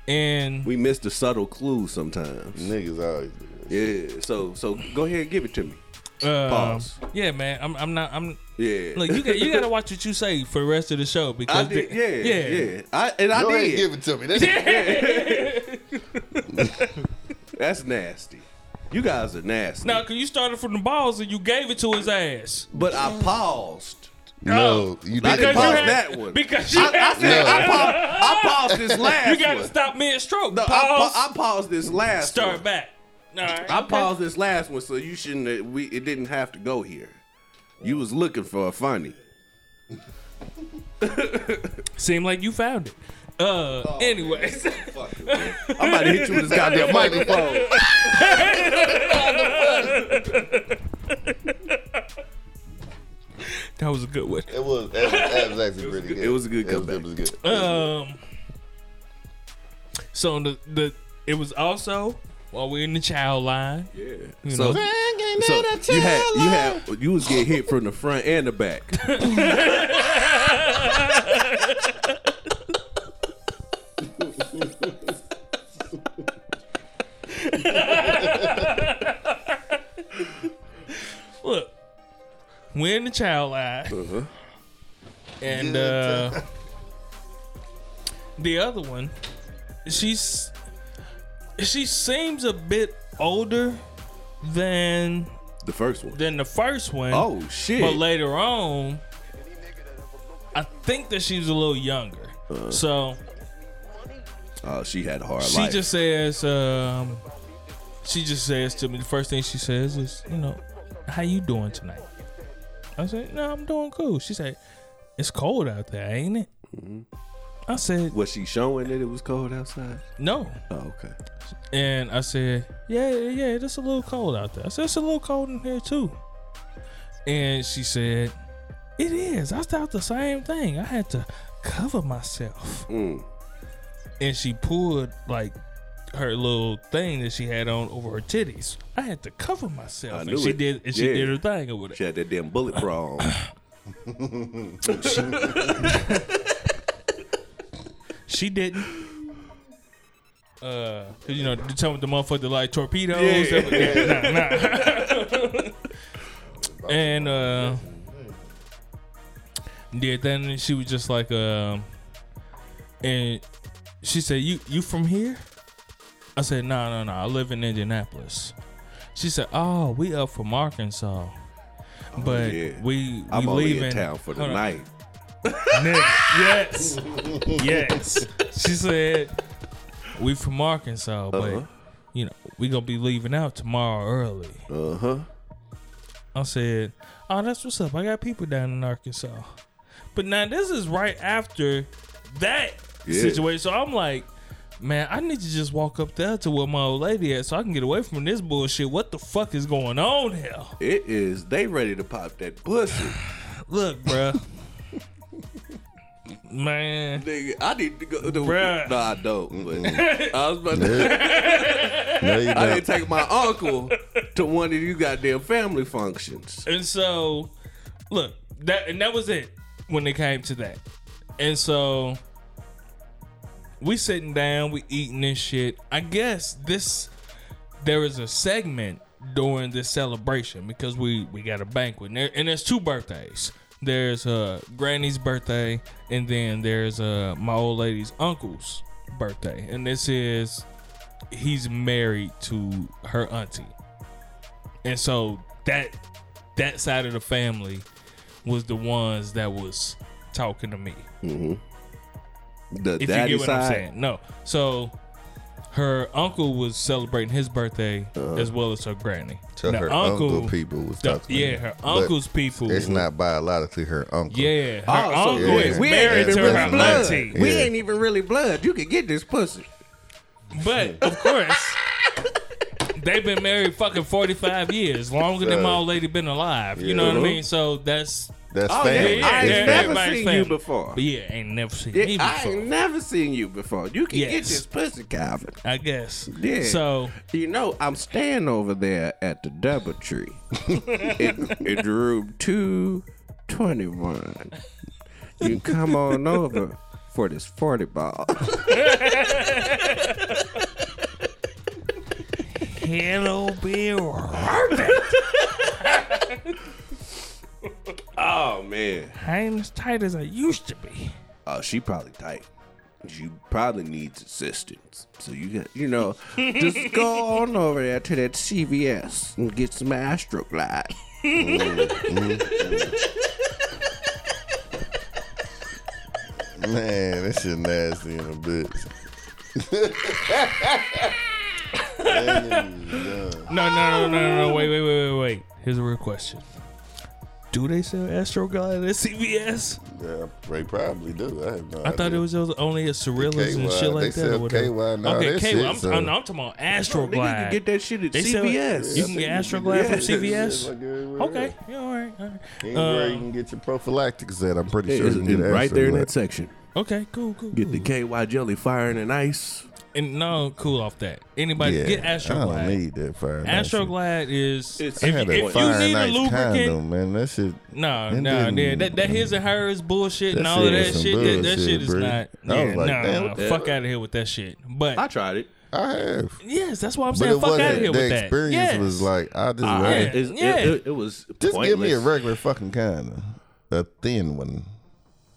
B: and
E: We miss the subtle clues sometimes.
D: Niggas always do that.
E: Yeah. So so go ahead and give it to me.
B: uh,
E: Pause.
B: yeah, man, I'm, I'm not, I'm.
E: Yeah.
B: Look, you got you got to watch what you say for the rest of the show
E: I
B: because
E: did.
B: the-
E: Yeah. Yeah. I and I
D: Go ahead and
E: did.
D: give it to me. That's,
E: That's nasty. You guys are nasty.
B: Now, because you started from the balls and you gave it to his ass.
E: But I paused.
D: no, you
E: I
D: didn't
E: didn't
B: you
E: pause
B: had-
E: that one.
B: Because you,
E: I, I
B: had-
E: said
D: No.
E: I, paused, I paused this last
B: you got to
E: one.
B: stop mid stroke.
E: No, I,
B: Pause.
E: pa- I paused this last
B: start
E: one.
B: back. All right.
E: I paused this last one, so you shouldn't. We it didn't have to go here. You was looking for a funny.
B: Seemed like you found it. Uh, anyways,
E: I'm about to hit you with this goddamn microphone.
B: that was a good one.
D: It was that, was, that was actually pretty good.
E: it was a good
D: It was,
E: comeback.
D: it was good.
B: Um, so the the it was also while we're in the child line.
E: Yeah.
B: You
E: So,
B: know.
E: so you had you had you was getting hit from the front and the back.
B: Look, we're in the child line,
E: Uh-huh.
B: and uh, the other one, she's she seems a bit older than
E: The first one.
B: than the first one.
E: Oh shit.
B: But later on, I think that she's a little younger. so
E: Oh, she had a hard
B: she
E: life.
B: just says, um, she just says to me, the first thing she says is, you know, how you doing tonight? I said, no, I'm doing cool. She said, it's cold out there, ain't it?
E: Mm-hmm.
B: I said,
E: was she showing that it was cold outside?
B: no.
E: Oh, okay.
B: And I said, yeah, yeah, it's a little cold out there. I said, it's a little cold in here too. And she said, it is. I thought the same thing. I had to cover myself.
E: Mm.
B: And she pulled like her little thing that she had on over her titties. I had to cover myself.
E: I
B: and
E: knew
B: she
E: it.
B: did and she did her thing over there.
E: She had that damn bullet bra on.
B: She didn't. Uh, 'cause, you know, tell me the motherfucker like torpedoes.
E: Yeah.
B: Yeah, nah, nah. and uh, yeah, then she was just like, um, and she said, "You you from here?" I said, "No, no, no. I live in Indianapolis." She said, "Oh, we up from Arkansas." But
E: yeah.
B: we we
E: I'm only
B: leaving
E: in town for the night.
B: Nigga, yes, yes. She said, "We from Arkansas, but
E: Uh-huh.
B: you know we gonna be leaving out tomorrow early."
E: Uh huh.
B: I said, "Oh, that's what's up. I got people down in Arkansas." But now this is right after that
E: Yeah.
B: situation, so I'm like. Man, I need to just walk up there to where my old lady at so I can get away from this bullshit. What the fuck is going on here?
E: It is. They ready to pop that pussy.
B: Look, bruh. Man.
E: Nigga, I need to go. To,
B: Bruh.
E: No, I don't. But I was about to.
D: No, you
E: I
D: don't.
E: didn't take my uncle to one of you goddamn family functions.
B: And so, look, that and that was it when it came to that. And so, we sitting down, we eating this shit. I guess this there is a segment during this celebration because we we got a banquet and, there, and there's two birthdays. There's uh Granny's birthday and then there's uh my old lady's uncle's birthday. And this is he's married to her auntie. And so that that side of the family was the ones that was talking to me.
E: The
B: If
E: daddy
B: you get what
E: side.
B: I'm saying. No. So her uncle was celebrating his birthday uh. as well as her granny.
D: So
B: The
D: her uncle, people was
B: the-
D: talking.
B: yeah, her uncle's people.
D: It's not biologically her uncle.
B: Yeah, her
E: Oh, so
B: uncle
D: yeah.
B: is
D: We
E: ain't
B: married
E: even
B: to
E: really
B: her
E: blood.
B: auntie.
E: We ain't even really blood. You can get this pussy.
B: But of course, they've been married fucking forty five years, longer than my old lady been alive. You know what I mean? So that's
D: That's
E: Oh,
D: family.
E: yeah, I ain't
B: Yeah,
E: never seen
B: family.
E: you before.
B: but yeah, ain't never seen
E: Yeah,
B: me
E: I ain't never seen you before. You can get this pussy, Calvin.
B: I guess.
E: Yeah.
B: So
E: You know, I'm staying over there at the Doubletree in, in room 221. You can come on over for this 40 ball.
B: hello, Bill.
E: Oh, man.
B: I ain't as tight as I used to be.
E: Oh, she probably tight. She probably needs assistance. So you got, you know, just go on over there to that CVS and get some Astroglide. Mm-hmm.
D: Man, this shit nasty in a bitch.
B: No, no, no, no, no, no. Wait, wait, wait, wait, wait. Here's a real question. Do they sell Astroglide at CVS?
D: Yeah, they probably do. I, have no
B: I thought
D: idea.
B: it was only at Cirillas and shit like
D: they
B: that.
D: sell
B: or whatever.
D: KY now,
B: okay,
D: that
B: KY.
D: shit,
B: I'm,
D: so-
B: I'm, I'm talking about
E: Nigga,
B: Astroglide.
E: you can get that shit at
B: They sell it-
E: CVS.
B: You can get Astroglide from
E: Yeah.
B: CVS.
D: Like
B: Okay, yeah, all right, all right.
D: Anywhere you
B: Um,
D: can get your prophylactics at, I'm pretty
E: Yeah,
D: sure
E: it's,
D: you can get
E: it's right there in that section.
B: Okay, cool, cool.
E: Get the. KY jelly firing and ice.
B: And no, cool off that. Anybody
D: Yeah,
B: get
D: I don't need that fire. and ice.
B: Astroglide is
E: It's-
D: I
B: if,
D: had
B: if
D: a
B: you need
D: and
B: a lubricant.
D: condom, man. That shit.
B: No, no,
D: didn't-
B: yeah, that that his and hers bullshit and all of that
D: was some
B: shit. That, that shit is
D: bro.
B: not.
D: I
B: Yeah,
D: was like,
B: no,
D: damn,
B: no, fuck out of here with that shit. But
E: I tried it.
D: I have.
B: yes, that's what I'm saying.
D: it
B: Fuck out of here
D: The
B: with that.
D: experience
B: Yes.
D: was like, I just,
E: Uh,
D: rather-
B: yeah.
E: it,
B: yeah.
E: it, it was
D: just give me a regular fucking condom, a thin one.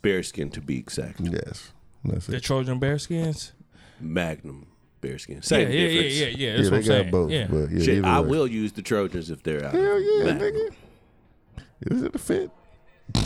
E: BareSkin to be exact.
D: Yes, that's
B: the
D: it.
B: Trojan BareSkins.
E: Magnum
B: BareSkin.
E: Same
B: yeah, yeah,
E: difference.
B: yeah, yeah.
D: Yeah,
B: That's
D: they
B: what I'm
D: got
B: saying.
D: both,
B: yeah.
D: but yeah,
E: Shit,
D: either
E: I
D: way.
E: will use the Trojans if they're out.
D: Hell yeah,
E: Magnum.
D: nigga. Is it a fit?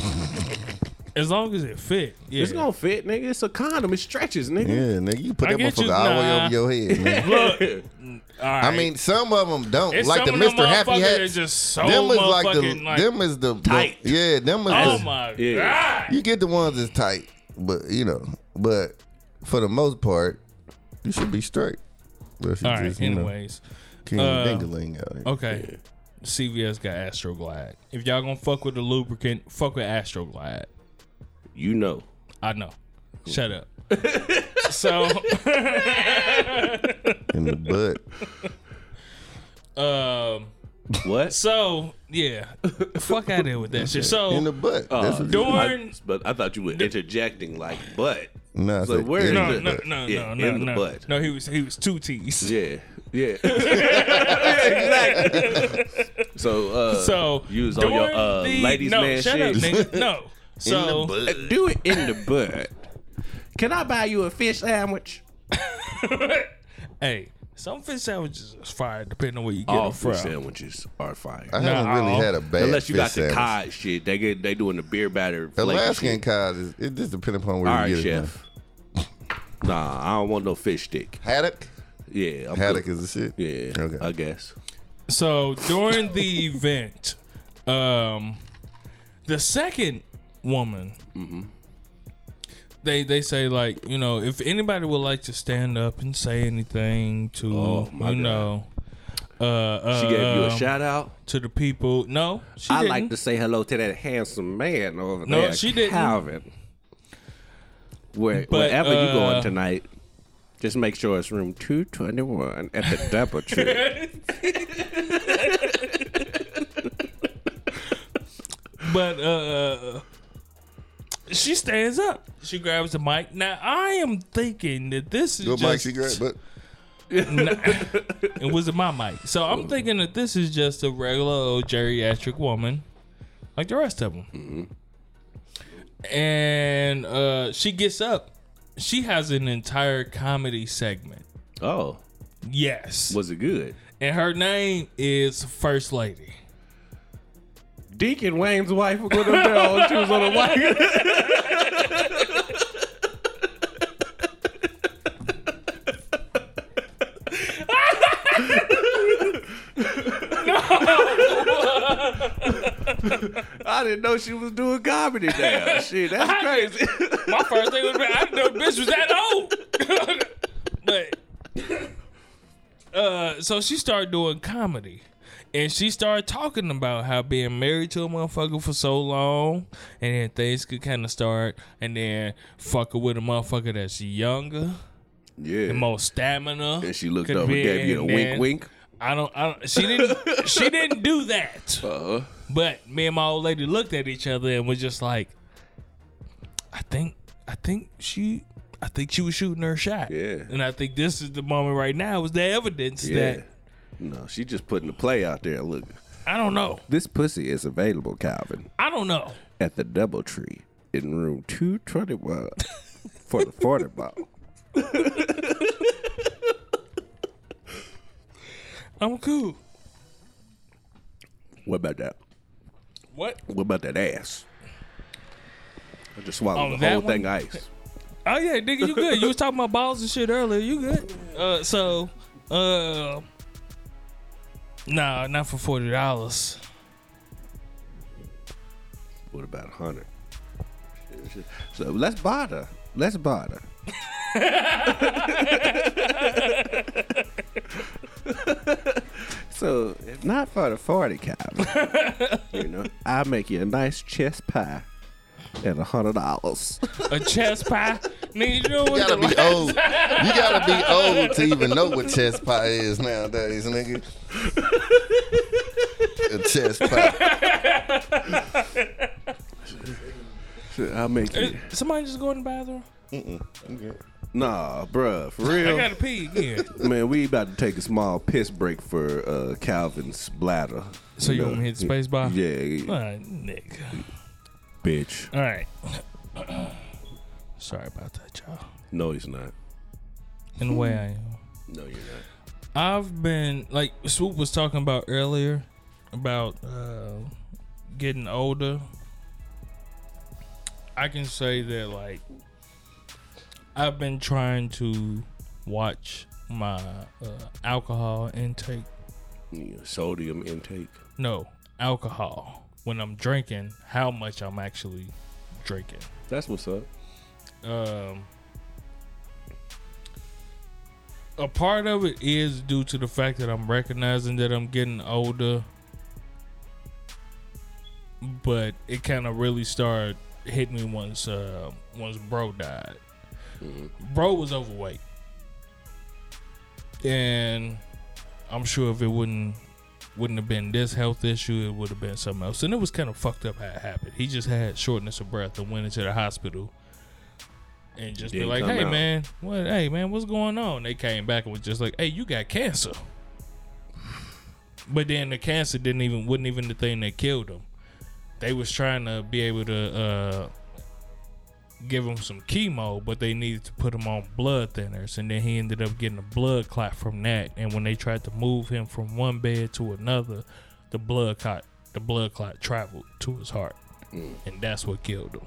B: As long as it fit. Yeah.
E: It's gonna fit, nigga. It's a condom. It stretches, nigga.
D: Yeah, nigga. You put
B: I
D: that
B: get you.
D: motherfucker all the way over your head, man.
B: Look, all right.
D: I mean, some of them don't.
B: it's
D: like the
B: some of them
D: Mr. Happy
B: motherfuckers
D: Hat.
B: that just so
D: them is like the.
B: motherfucking like.
D: them is the, the-
E: Tight.
D: Yeah, them is
B: oh
D: the.
B: my
E: Yeah.
B: god.
D: You get the ones that's tight, but you know, but for the most part, you should be straight. Unless you
B: All right.
D: just, you know,
B: Anyways,
D: king
B: uh,
D: ding-a-ling out here.
B: okay. CVS got Astroglide. If y'all gonna fuck with the lubricant, fuck with Astroglide.
E: You know.
B: I know. Shut up. so,
D: In the butt.
B: um,
E: What?
B: so yeah, fuck out of here with that shit. So in
D: the butt. That's what
B: during-
E: I, but I thought you were interjecting like butt.
D: Nah, I
E: So
D: said
E: where is
D: in
B: no,
D: the
B: no,
D: butt.
B: no,
E: Yeah,
B: no, no,
E: in the
B: no.
E: butt.
B: No, he was he was two T's.
E: Yeah. Yeah. exactly. So uh
B: So
E: you was on your
B: during
E: uh
B: the-
E: ladies
B: no,
E: man
B: shut
E: shit.
B: up, nigga. No. So
E: Uh, Do it in the butt. Can I buy you a fish sandwich?
B: hey, some fish sandwiches is fire depending on where you get
E: All
B: them from.
E: fish sandwiches are fire.
D: I haven't
B: Nah,
D: really
B: uh-uh.
D: had a bad
E: Unless you
D: fish
E: got the
D: sandwich.
E: cod shit, they get they doing the beer batter. flavor
D: Alaskan
E: shit.
D: cod is it just depends upon where
E: All
D: you
E: right,
D: get it.
E: chef. Nah, I don't want no fish stick.
D: Man. Haddock.
E: Yeah, I'm
D: Haddock
E: good.
D: is the shit.
E: Yeah,
D: Okay.
E: I guess.
B: So during the event, um, the second woman,
E: Mm-hmm.
B: They they say like you know if anybody would like to stand up and say anything to
E: Oh, my
B: you
E: God.
B: know. Uh, uh,
E: She gave you a
B: um,
E: shout out.
B: to the people. No, she
E: I
B: didn't.
E: like to say hello to that handsome man over
B: No,
E: there.
B: she didn't.
E: Calvin. Where,
B: But,
E: wherever you
B: uh,
E: going tonight, just make sure it's room 221 at the Double Tree.
B: But uh, she stands up. She grabs the mic. Now I am thinking that this is
D: Your
B: just
D: mic she great, but
B: it wasn't my mic. So I'm thinking that this is just a regular old geriatric woman, like the rest of them. And uh, she gets up. She has an entire comedy segment.
E: oh,
B: Yes,
E: was it good?
B: and her name is First Lady.
E: Deacon Wayne's wife was going to bell. She was on a white. I didn't know she was doing comedy now. Shit, that's crazy.
B: My first thing was, I didn't know the bitch was that old. but uh, so she started doing comedy. And she started talking about how being married to a motherfucker for so long, and then things could kind of start, and then fucking with a motherfucker that's younger
E: Yeah.
B: and more stamina.
E: And she looked over and gave you a wink, wink.
B: I don't, I don't. She didn't. she didn't do that.
E: Uh-huh.
B: But me and my old lady looked at each other and was just like, I think, I think she, I think she was shooting her shot.
E: Yeah.
B: And I think this is the moment right now was the evidence
E: Yeah.
B: that
E: No, she just putting the play out there. Look,
B: I don't know.
E: this pussy is available, Calvin,
B: I don't know.
E: at the Double Tree in room 221 for the 40 ball.
B: I'm cool.
E: What about that?
B: What?
E: What about that ass? I just swallowed
B: Oh,
E: the
B: that
E: whole
B: one?
E: thing ice.
B: Oh yeah, nigga, you good? You was talking about balls and shit earlier. You good? Uh, so, uh, nah, not for forty dollars.
E: What about a hundred? So let's barter. Let's barter. so if not for the forty cal, you know, I'll make you a nice chest pie at a hundred dollars.
B: A chest pie, nigga. You know what?
D: You gotta be
B: last-
D: old. You gotta be old to even know what chest pie is nowadays, nigga. A chest pie.
E: I'll make you.
B: Somebody just go in the bathroom.
E: Nah, bruh, for real.
B: I
E: real.
B: gotta pee again.
E: Man, we about to take a small piss break for uh, Calvin's bladder.
B: So you want me to hit the space bar?
E: Yeah,
B: Ah, nigga.
E: Bitch.
B: All right. Sorry about that, y'all.
E: No, he's not.
B: In the way I am.
E: No, you're not.
B: I've been like Swoop was talking about earlier about uh, getting older. I can say that like I've been trying to watch my uh, alcohol intake.
E: Yeah, sodium intake.
B: No, alcohol. When I'm drinking, how much I'm actually drinking.
E: That's what's up.
B: um a part of it is due to the fact that I'm recognizing that I'm getting older. But it kind of really started hitting me once uh once bro died. Bro was overweight. And I'm sure if it wouldn't wouldn't have been this health issue, it would have been something else. And it was kind of fucked up how it happened. He just had shortness of breath and went into the hospital and just be like, "Hey
E: out.
B: man, what? Hey man, what's going on?" They came back and was just like, "Hey, you got cancer." But then the cancer didn't even wasn't even the thing that killed him. They was trying to be able to uh, give him some chemo, but they needed to put him on blood thinners, and then he ended up getting a blood clot from that. And when they tried to move him from one bed to another, the blood clot the blood clot traveled to his heart, mm. and that's what killed him.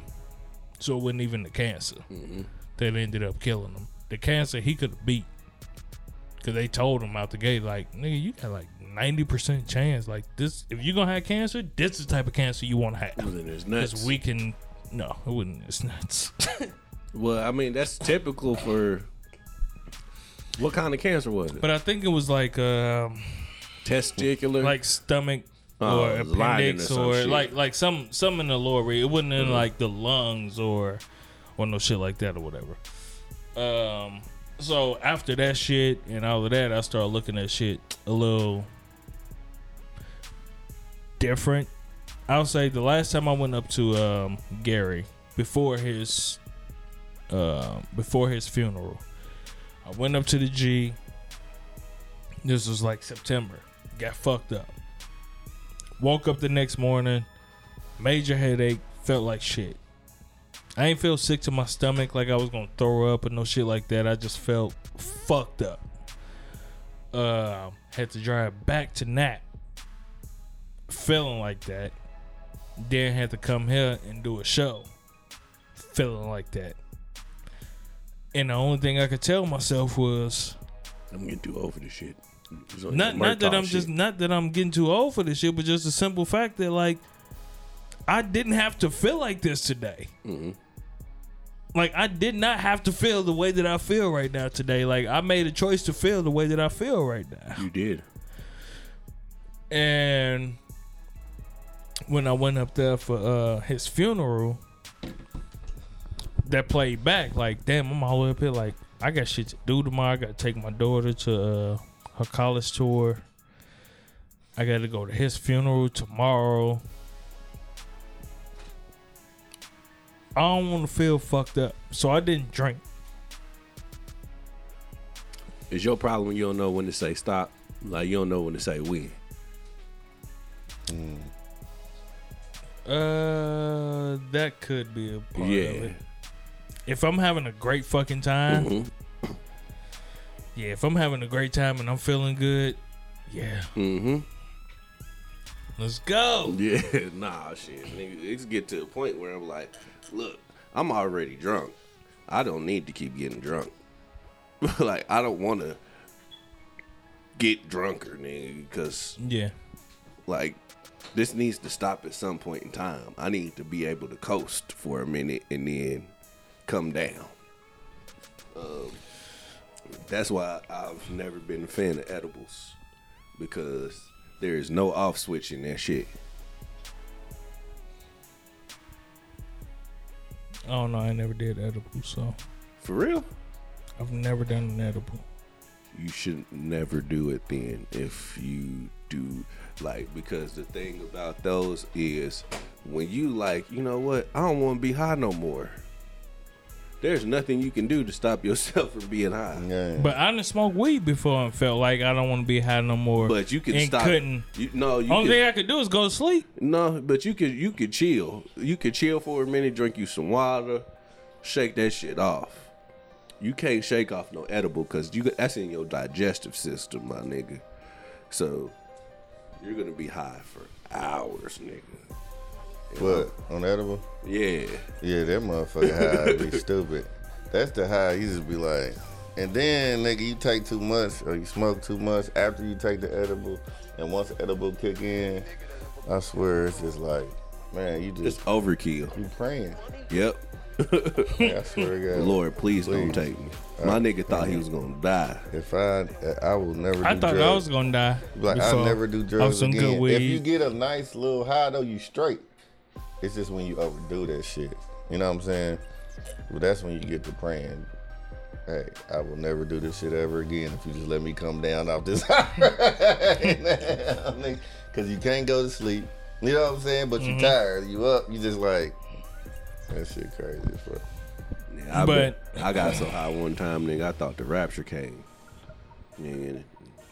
B: So it wasn't even the cancer mm-hmm. that ended up killing him. The cancer he could have beat. Cause they told him out the gate, like, nigga, you got like ninety percent chance. Like this, if you're gonna have cancer, this is the type of cancer you want to have.
E: Then it's nuts.
B: Because we can, no, it wouldn't. It's nuts.
E: Well, I mean, that's typical for. What kind of cancer was it?
B: but I think it was like, um,
E: Testicular.
B: like stomach
E: Oh,
B: or
E: lining or
B: appendix or like like some some in the lower. It wasn't
E: Mm-hmm.
B: in like the lungs or or no shit like that or whatever. Um. So after that shit and all of that, I started looking at shit a little different. I'll say the last time I went up to um, Gary before his uh, before his funeral, I went up to the G. This was like September. Got fucked up. Woke up the next morning, major headache, felt like shit. I ain't feel sick to my stomach like I was gonna throw up or no shit like that. I just felt fucked up. Uh, had to drive back to Nap, feeling like that. Then had to come here and do a show, feeling like that. And the only thing I could tell myself was
E: I'm getting too old for this shit.
B: Not not that I'm just not that I'm getting too old for this shit, but just the simple fact that like I didn't have to feel like this today.
E: Mm-hmm.
B: Like I did not have to feel the way that I feel right now today. Like I made a choice to feel the way that I feel right now.
E: You did.
B: And when I went up there for uh his funeral, that played back. Like, damn, I'm all the way up here. Like, I got shit to do tomorrow. I got to take my daughter to uh, her college tour. I got to go to his funeral tomorrow. I don't want to feel fucked up, so I didn't drink.
E: It's your problem when you don't know when to say stop. Like you don't know when to say when.
B: Uh, that could be a part
E: yeah.
B: of it. If I'm having a great fucking time,
E: Mhm.
B: yeah. If I'm having a great time and I'm feeling good, yeah,
E: Mm-hmm.
B: let's go.
E: Yeah. Nah, shit. Nigga, it's get to a point where I'm like, look, I'm already drunk. I don't need to keep getting drunk. like I don't want to get drunker, nigga, because
B: Yeah,
E: like this needs to stop at some point in time. I need to be able to coast for a minute and then come down. Um, that's why I've never been a fan of edibles because there is no off switch in that shit.
B: Don't know. I never did edible, so
E: For real?
B: I've never done an edible.
E: you should never do it then if you do like because the thing about those is when you like you know what i don't want to be high no more there's nothing you can do to stop yourself from being high
D: Yeah.
B: But I didn't smoke weed before and felt like I don't want to be high no more.
E: but you can
B: and
E: stop
B: couldn't.
E: you, no you
B: Only
E: can,
B: thing I could do is go to sleep.
E: no but you could you could chill you could chill for a minute drink you some water shake that shit off you can't shake off no edible because you that's in your digestive system my nigga so you're gonna be high for hours nigga
D: What on edible?
E: yeah
D: Yeah, that motherfucker high be stupid. That's the high. You just be like, and then nigga, you take too much or you smoke too much after you take the edible, and once the edible kick in, I swear it's just like, man, you
E: it's
D: just
E: overkill
D: you praying.
E: yep
D: Yeah, I swear to God.
E: lord please, don't take me my nigga thought he was gonna die
D: If I, I will never.
B: I
D: do
B: thought
D: drugs.
B: I was gonna die.
D: Like I never do drugs
B: some
D: again.
B: good weed.
D: If you get a nice little high though, you straight. It's just when you overdo that shit. You know what I'm saying? But that's when you get to praying. Hey, I will never do this shit ever again if you just let me come down off this Because you can't go to sleep. You know what I'm saying? But
B: Mm-hmm.
D: you tired. You up. You just like, that shit crazy as fuck.
E: I
B: But-
E: I got so high one time nigga I thought the rapture came. Yeah,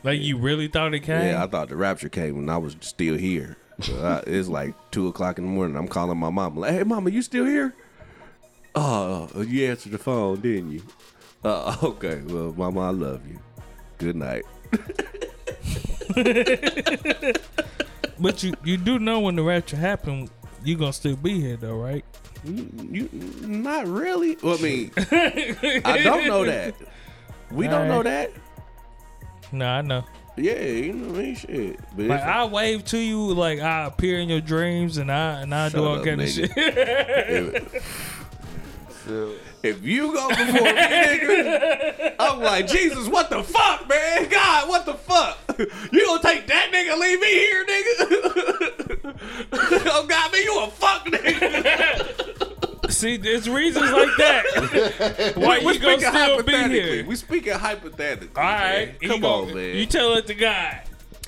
B: like you really thought it came.
E: yeah I thought the rapture came when I was still here. So I, it's like two o'clock in the morning. I'm calling my mom like hey mama you still here? Oh you answered the phone didn't you? Uh, okay well mama I love you. Good night.
B: But you you do know when the rapture happened, you gonna still be here though, right?
E: You not really. Well, I mean, I don't know that. We don't know that.
B: No, I know.
E: Yeah, you know what I mean. Shit, but
B: Like
E: if,
B: I wave to you, like I appear in your dreams, and I and I do all
E: up,
B: kind of
E: nigga.
B: shit.
E: if, if you go before me, nigga, I'm like Jesus. What the fuck, man? God, what the fuck? You gonna take that nigga, leave me here, nigga? oh God, man, you a fuck nigga.
B: See, there's reasons like that. Why
E: We're
B: you gonna
E: speaking
B: still be
E: hypothetically.
B: here?
E: We speaking hypothetically.
B: All right,
E: man. come
B: gonna-
E: on, man.
B: You tell it to God.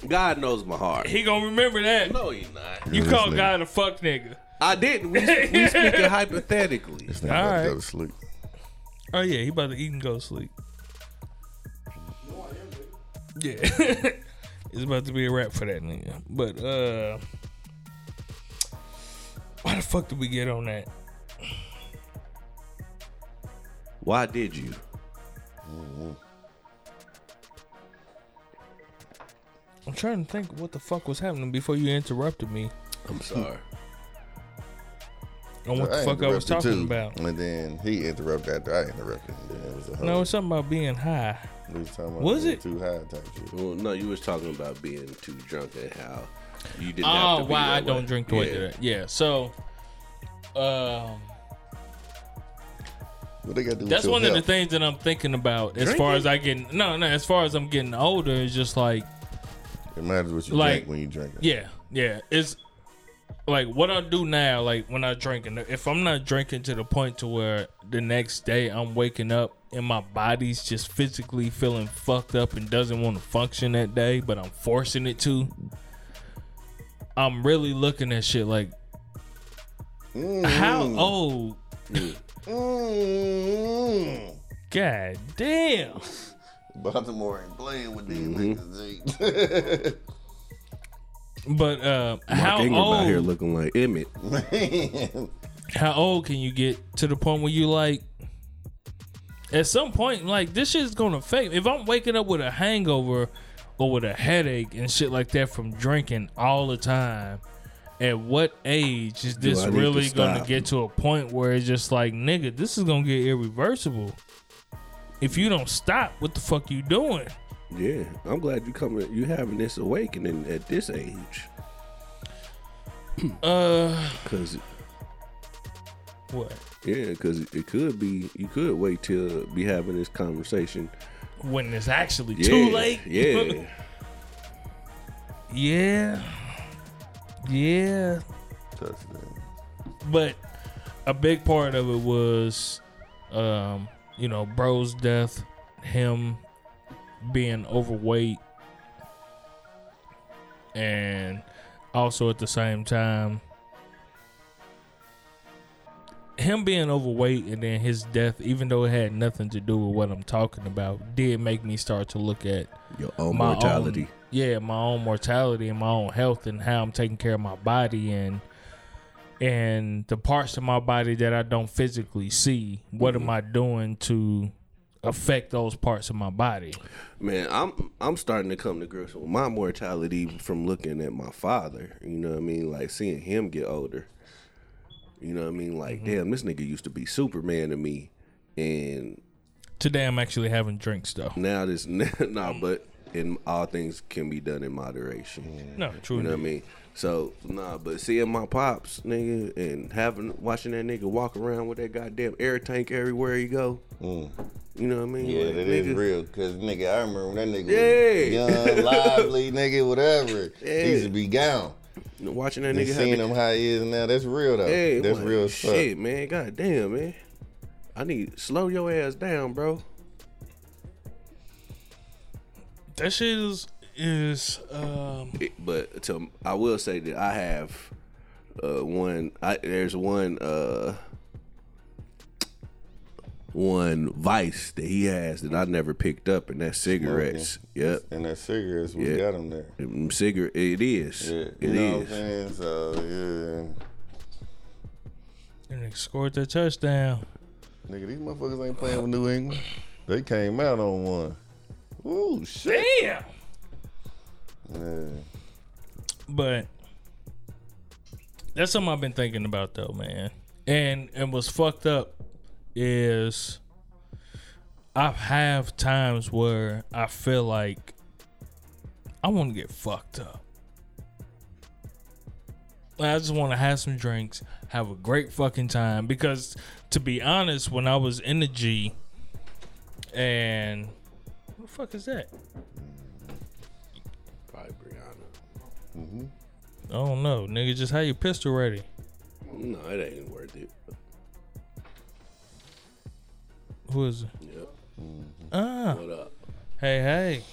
E: God knows my heart.
B: He gonna remember that.
E: no, he not.
B: you call God a fuck nigga.
E: I didn't. We, we speaking hypothetically.
D: This nigga
B: All
D: about to
B: right.
D: go to sleep.
B: Oh yeah, he about to eat and go to sleep. Yeah, it's about to be a wrap for that nigga. But uh, why the fuck did we get on that?
E: Why did you?
B: I'm trying to think what the fuck was happening before you interrupted me
E: I'm sorry.
B: On what the
D: I
B: fuck I was
D: interrupted
B: talking
D: too,
B: about.
D: And then he interrupted after I interrupted. And then it was a whole,
B: No, it's something about being high.
D: we was talking about
B: Was
D: being
B: it?
D: too high type shit.
E: Well, no, you was talking about being too drunk and how you didn't
B: Oh,
E: have to be
B: why I
E: that
B: don't drink the way
E: yeah.
B: that. Yeah, so um,
D: What they got to do
B: that's
D: your
B: one of the things that I'm thinking about as far as I get. No, no, as far as I'm getting older, it's just like
D: It matters what you
B: Like-
D: drink when you drink it.
B: Yeah, yeah. It's like what I do now, like when I drink, and if I'm not drinking to the point to where the next day I'm waking up and my body's just physically feeling fucked up and doesn't want to function that day, but I'm forcing it to. I'm really looking at shit like, how old?
D: Mm.
B: God damn.
D: Baltimore ain't playing with these
B: Mm-hmm.
D: niggas.
B: But uh,
E: Mark
B: how
E: Ingram out here
B: old?
E: looking like Emmitt.
B: how old can you get to the point where you like at some point like this shit's gonna affect if i'm waking up with a hangover or with a headache and shit like that from drinking all the time at what age is this
E: I need to
B: really gonna get to a point where it's just like nigga this is gonna get irreversible if you don't stop what the fuck you doing
E: Yeah, I'm glad you coming. You having this awakening at this age.
B: Uh,
E: Cause
B: what?
E: yeah, cause it could be. You could wait till be having this conversation.
B: When it's actually
E: Yeah,
B: too late.
E: Yeah.
B: yeah. Yeah.
D: Touchdown.
B: But a big part of it was, um, you know, bro's death, him being overweight, and also at the same time, him being overweight and then his death, even though it had nothing to do with what I'm talking about, did make me start to look at
E: Your own mortality.
B: own- yeah, my own mortality and my own health and how I'm taking care of my body and and the parts of my body that I don't physically see. What am mm-hmm. I doing to affect those parts of my body?
E: Man, I'm I'm starting to come to grips with my mortality from looking at my father. You know what I mean? Like seeing him get older. You know what I mean? Like,
B: Mm-hmm.
E: damn, this nigga used to be Superman to me, and
B: Today I'm actually having drinks though.
E: now this nah. But in all things can be done in moderation.
B: No, true.
E: You know what I mean? So nah, but seeing my pops, nigga, and having watching that nigga walk around with that goddamn air tank everywhere he go. You know what I mean?
D: Mm. Yeah,
E: Like,
D: that is
E: nigga,
D: real. Cause nigga, I remember when that nigga
E: Yeah.
D: was young, lively, nigga, whatever.
E: Yeah.
D: He used to be gone.
E: Watching that
D: And
E: nigga
D: seeing him how he is now, that's real though.
E: Hey,
D: that's
E: like,
D: real as fuck.
E: shit, man. God damn, man. I need slow your ass down, bro.
B: That shit is is um
E: It- but to, I will say that I have uh, one. I, there's one uh, one vice that he has that I never picked up, and that's cigarettes. Yep,
D: And that cigarettes, we
E: Yeah.
D: got him there.
E: Mm, cigarette. It is.
D: Yeah,
E: It
D: you know what I'm
E: is.
D: So yeah,
B: and they scored that touchdown.
D: nigga, these motherfuckers ain't playing with New England. They came out on one. Ooh, shit.
B: Damn. But that's something I've been thinking about though, man. And and what's fucked up is I have times where I feel like I want to get fucked up. I just want to have some drinks, have a great fucking time. Because to be honest, when I was in the G, and what the fuck is that? I don't know, nigga. Just have your pistol ready.
E: No, it ain't worth it.
B: Who is it?
E: Yep.
B: Ah,
E: What up?
B: hey, hey.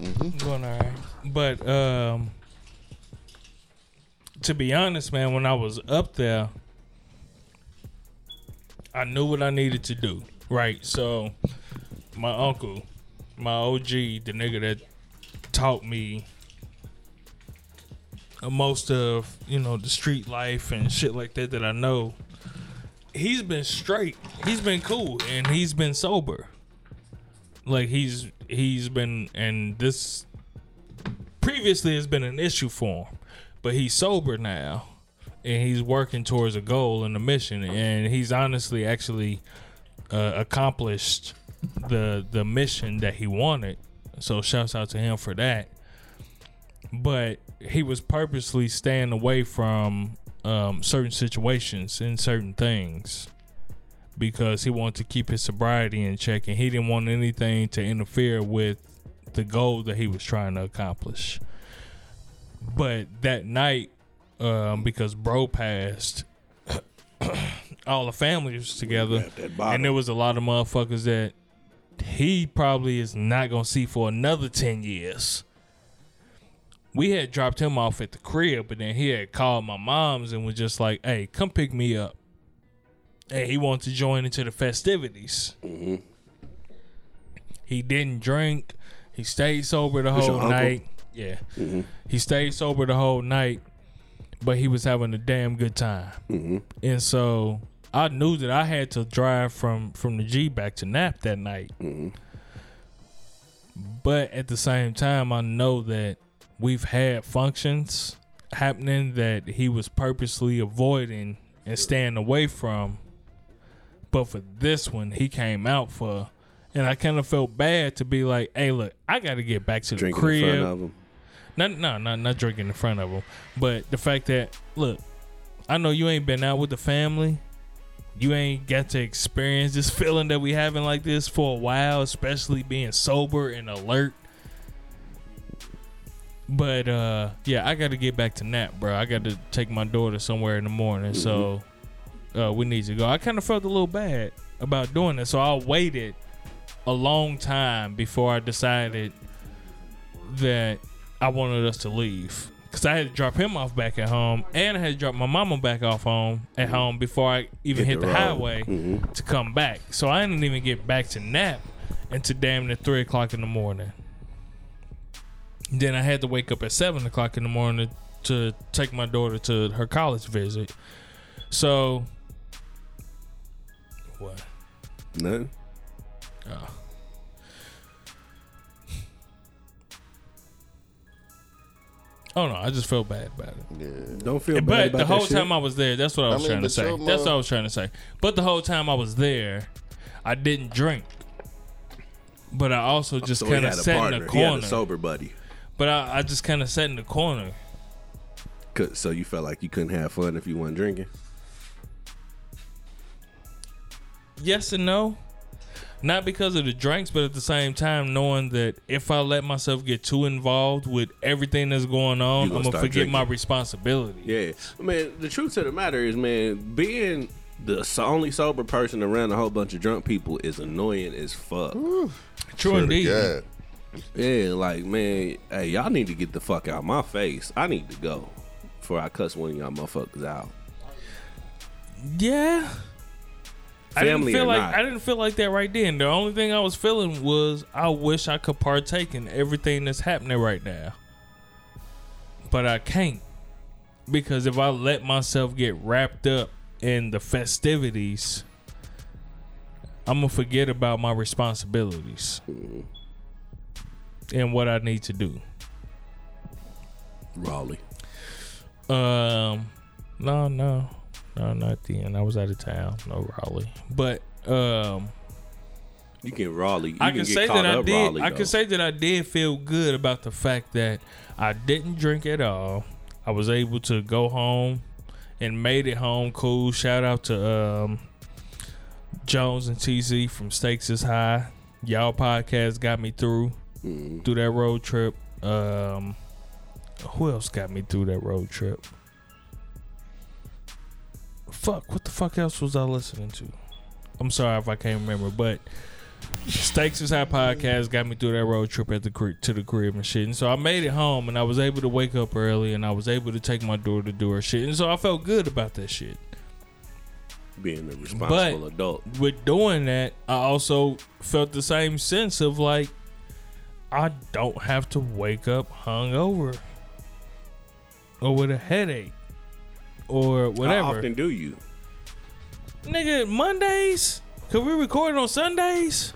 B: Mhm. Going all right. But um, to be honest, man, when I was up there, I knew what I needed to do. Right. So my uncle, my OG, the nigga that taught me most of you know the street life and shit like that that I know. He's been straight. He's been cool and he's been sober. Like he's he's been and this previously has been an issue for him, but he's sober now and he's working towards a goal and a mission and he's honestly actually uh, accomplished the the mission that he wanted. So shouts out to him for that. But he was purposely staying away from um, certain situations and certain things because he wanted to keep his sobriety in check and he didn't want anything to interfere with the goal that he was trying to accomplish. But that night, um, because bro passed, all the family was together,
E: Grab that bottle.
B: and there was a lot of motherfuckers that he probably is not gonna see for another ten years. We had dropped him off at the crib, but then he had called my mom's and was just like, "Hey, come pick me up." Hey, he wanted to join into the festivities. He didn't drink. He stayed sober the whole night. Yeah, he stayed sober the whole night, but he was having a damn good time. And so I knew that I had to drive from from the G back to Nap that night. But at the same time, I know that we've had functions happening that he was purposely avoiding and staying away from. But for this one, he came out for, and I kind of felt bad to be like, "Hey, look, I got to get back to the
E: Drinking in front
B: crib."
E: of him.
B: Not no, not not drinking in front of them, but the fact that look, I know you ain't been out with the family. You ain't got to experience this feeling that we having like this for a while, especially being sober and alert. But uh yeah, I got to get back to nap, bro. I got to take my daughter somewhere in the morning, so uh, we need to go. I kind of felt a little bad about doing it, so I waited a long time before I decided that I wanted us to leave. Cause I had to drop him off back at home, and I had to drop my mama back off home at home before I even hit,
E: Hit the
B: the, highway to come back. So I didn't even get back to nap until damn near three o'clock in the morning. Then I had to wake up at seven o'clock in the morning to take my daughter to her college visit. So what?
E: Nothing.
B: Oh. Oh no, I just felt bad about it.
D: Yeah.
E: Don't feel bad
B: But the whole
E: that shit.
B: time I was there, that's what I was
D: mean,
B: trying to say.
D: your
B: That's what I was trying to say. But the whole time I was there, I didn't drink. But I also just
E: so
B: kind of
E: had a
B: sat in
E: partner.
B: the
E: He had a sober buddy.
B: But I, I just kind of sat in the corner.
E: 'Cause- So you felt like you couldn't have fun if you weren't drinking.
B: Yes and no. Not because of the drinks, but at the same time, knowing that if I let myself get too involved with everything that's going on,
E: gonna
B: I'm gonna
E: start
B: forget my
E: drinking.
B: responsibility.
E: Yeah, man. The truth of the matter is, man, being the only sober person around a whole bunch of drunk people is annoying as fuck.
B: True
D: Swear to
B: indeed.
E: Yeah, like man, hey, y'all need to get the fuck out my face. I need to go before I cuss one of y'all motherfuckers out.
B: Yeah. I didn't
E: Family
B: feel
E: or
B: like
E: not.
B: I didn't feel like that right then. The only thing I was feeling was I wish I could partake in everything that's happening right now. But I can't. Because if I let myself get wrapped up in the festivities, I'm gonna forget about my responsibilities mm-hmm. And what I need to do.
E: Raleigh.
B: Um, no, no, no, not then. I was out of town. No Raleigh, but um,
E: You can Raleigh. You
B: I
E: can,
B: can say that I did.
E: Raleigh,
B: I
E: though.
B: can say that I did feel good about the fact that I didn't drink at all. I was able to go home and made it home cool. Shout out to um, Jones and TZ from Stakes is High. Y'all podcast got me through
E: Mm.
B: through that road trip. Um, who else got me through that road trip? Fuck, what the fuck else was I listening to? I'm sorry if I can't remember, but Stakes is High podcast got me through that road trip at the to the crib and shit. And so I made it home and I was able to wake up early and I was able to take my door to door shit. And so I felt good about that shit.
E: being a responsible
B: But-
E: adult.
B: With doing that, I also felt the same sense of like I don't have to wake up hungover or with a headache or whatever.
E: How often do you?
B: Nigga, Mondays? Could we record on Sundays?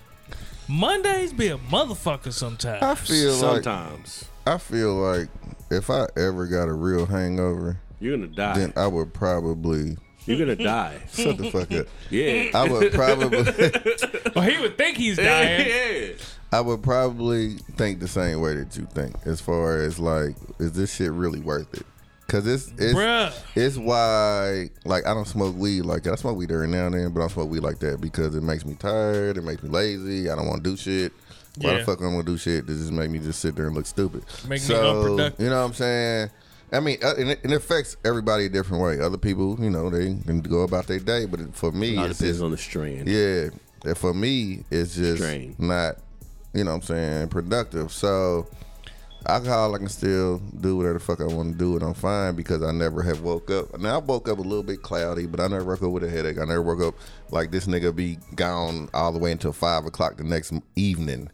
B: Mondays be a motherfucker sometimes.
D: I feel like
E: Sometimes
D: I feel like if I ever got a real hangover,
E: you're gonna die.
D: then I would probably
E: you're gonna die.
D: shut the fuck up.
E: Yeah.
D: I would probably
B: well, he would think he's dying.
E: yeah.
D: I would probably think the same way that you think, as far as like, is this shit really worth it? Cause it's it's
B: Bruh.
D: it's why like I don't smoke weed like that. I smoke weed every now and then, but I don't smoke weed like that because it makes me tired. It makes me lazy. I don't want to do shit. Why
B: Yeah.
D: the fuck I'm gonna do shit that just make me just sit there and look stupid?
B: Make me unproductive.
D: You know what I'm saying? I mean, uh, and it, and it affects everybody a different way. Other people, you know, they can go about their day, but for me,
E: It
D: it's
E: depends
D: just
E: on the strain.
D: yeah. And for me, it's just
E: Strain.
D: not, you know what I'm saying, productive. So alcohol, I can still do whatever the fuck I want to do, and I'm fine because I never have woke up. Now I woke up a little bit cloudy, but I never woke up with a headache. I never woke up like this nigga be gone all the way until five o'clock the next evening,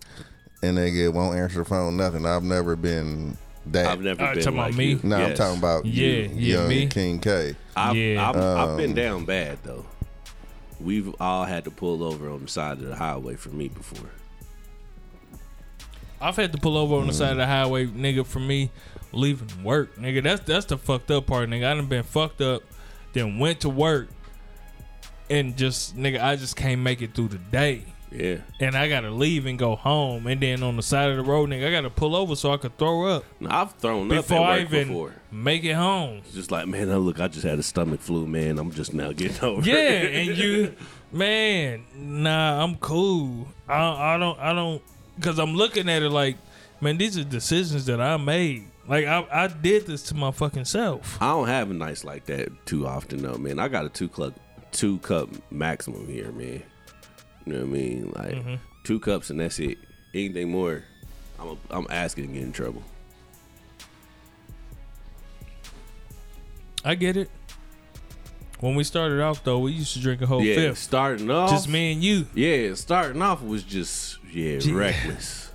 D: and nigga won't answer the phone, nothing. I've never been that.
E: I've never
B: Uh,
E: been
B: talking about
E: like
B: me?
E: you.
D: no, I'm talking about
B: Yeah,
D: you,
B: yeah,
D: young
B: me.
D: King K.
E: I've,
B: Yeah.
E: I've, I've
D: Um,
E: been down bad though. We've all had to pull over on the side of the highway for me before.
B: I've had to pull over on the side of the highway, nigga, for me leaving work. Nigga, that's that's the fucked up part, nigga. I done been fucked up, then went to work and just nigga, I just can't make it through the day.
E: Yeah.
B: and I gotta leave and go home, and then on the side of the road, nigga, I gotta pull over so I could throw up
E: I've thrown up
B: before
E: at
B: I
E: work
B: even
E: before.
B: make it home.
E: It's just like, man, look, I just had a stomach flu, man. I'm just now getting over
B: Yeah,
E: it.
B: and you, man, nah, I'm cool. I, I don't, I don't, because I'm looking at it like, man, these are decisions that I made. Like I, I did this to my fucking self.
E: I don't have a nights like that too often, though, man. I got a two cup, two cup maximum here, man. You know what I mean? Like
B: Mm-hmm.
E: two cups and that's it. Anything more, I'm a, I'm asking to get in trouble.
B: I get it. When we started off though, we used to drink a whole
E: yeah,
B: fifth.
E: starting off,
B: Just me and you.
E: Yeah, starting off was just yeah, reckless.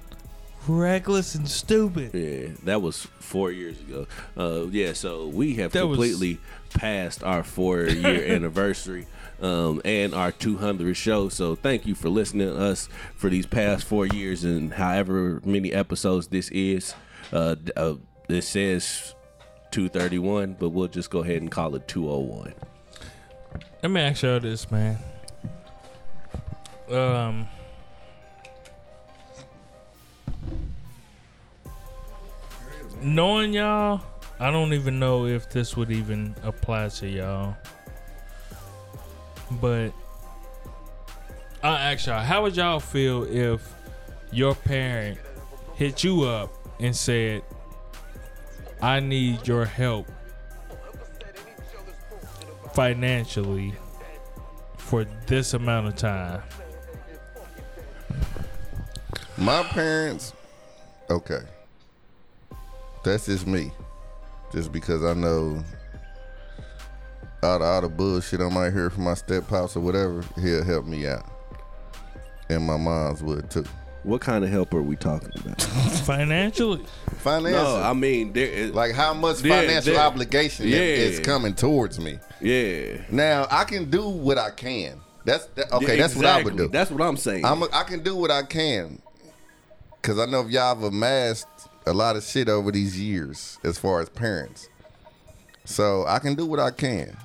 B: Reckless and stupid.
E: Yeah, that was four years ago. Uh, yeah, so we have
B: That was-
E: completely passed our four year anniversary um, and our 200th show. So thank you for listening to us for these past four years and however many episodes this is. Uh, uh, it says 231, but we'll just go ahead and call it 201.
B: Let me ask y'all this, man. Um, knowing y'all, I don't even know if this would even apply to y'all. But I ask y'all, how would y'all feel if your parent hit you up and said, "I need your help financially for this amount of time.
D: My parents, okay. That's just me. Just because I know all the, all the bullshit I might hear from my step pops or whatever, he'll help me out. And my mom's would too.
E: What kind of help are we talking about?
B: Financially,
D: Financial.
E: no, I mean, there is,
D: like how much
E: Yeah,
D: financial
E: there-
D: obligation
E: yeah.
D: is coming towards me.
E: yeah.
D: Now I can do what I can. That's that, okay.
E: Yeah,
D: that's what I would do.
E: That's what I'm saying.
D: I'm a, I can do what I can, cause I know if y'all have amassed a lot of shit over these years as far as parents. So I can do what I can,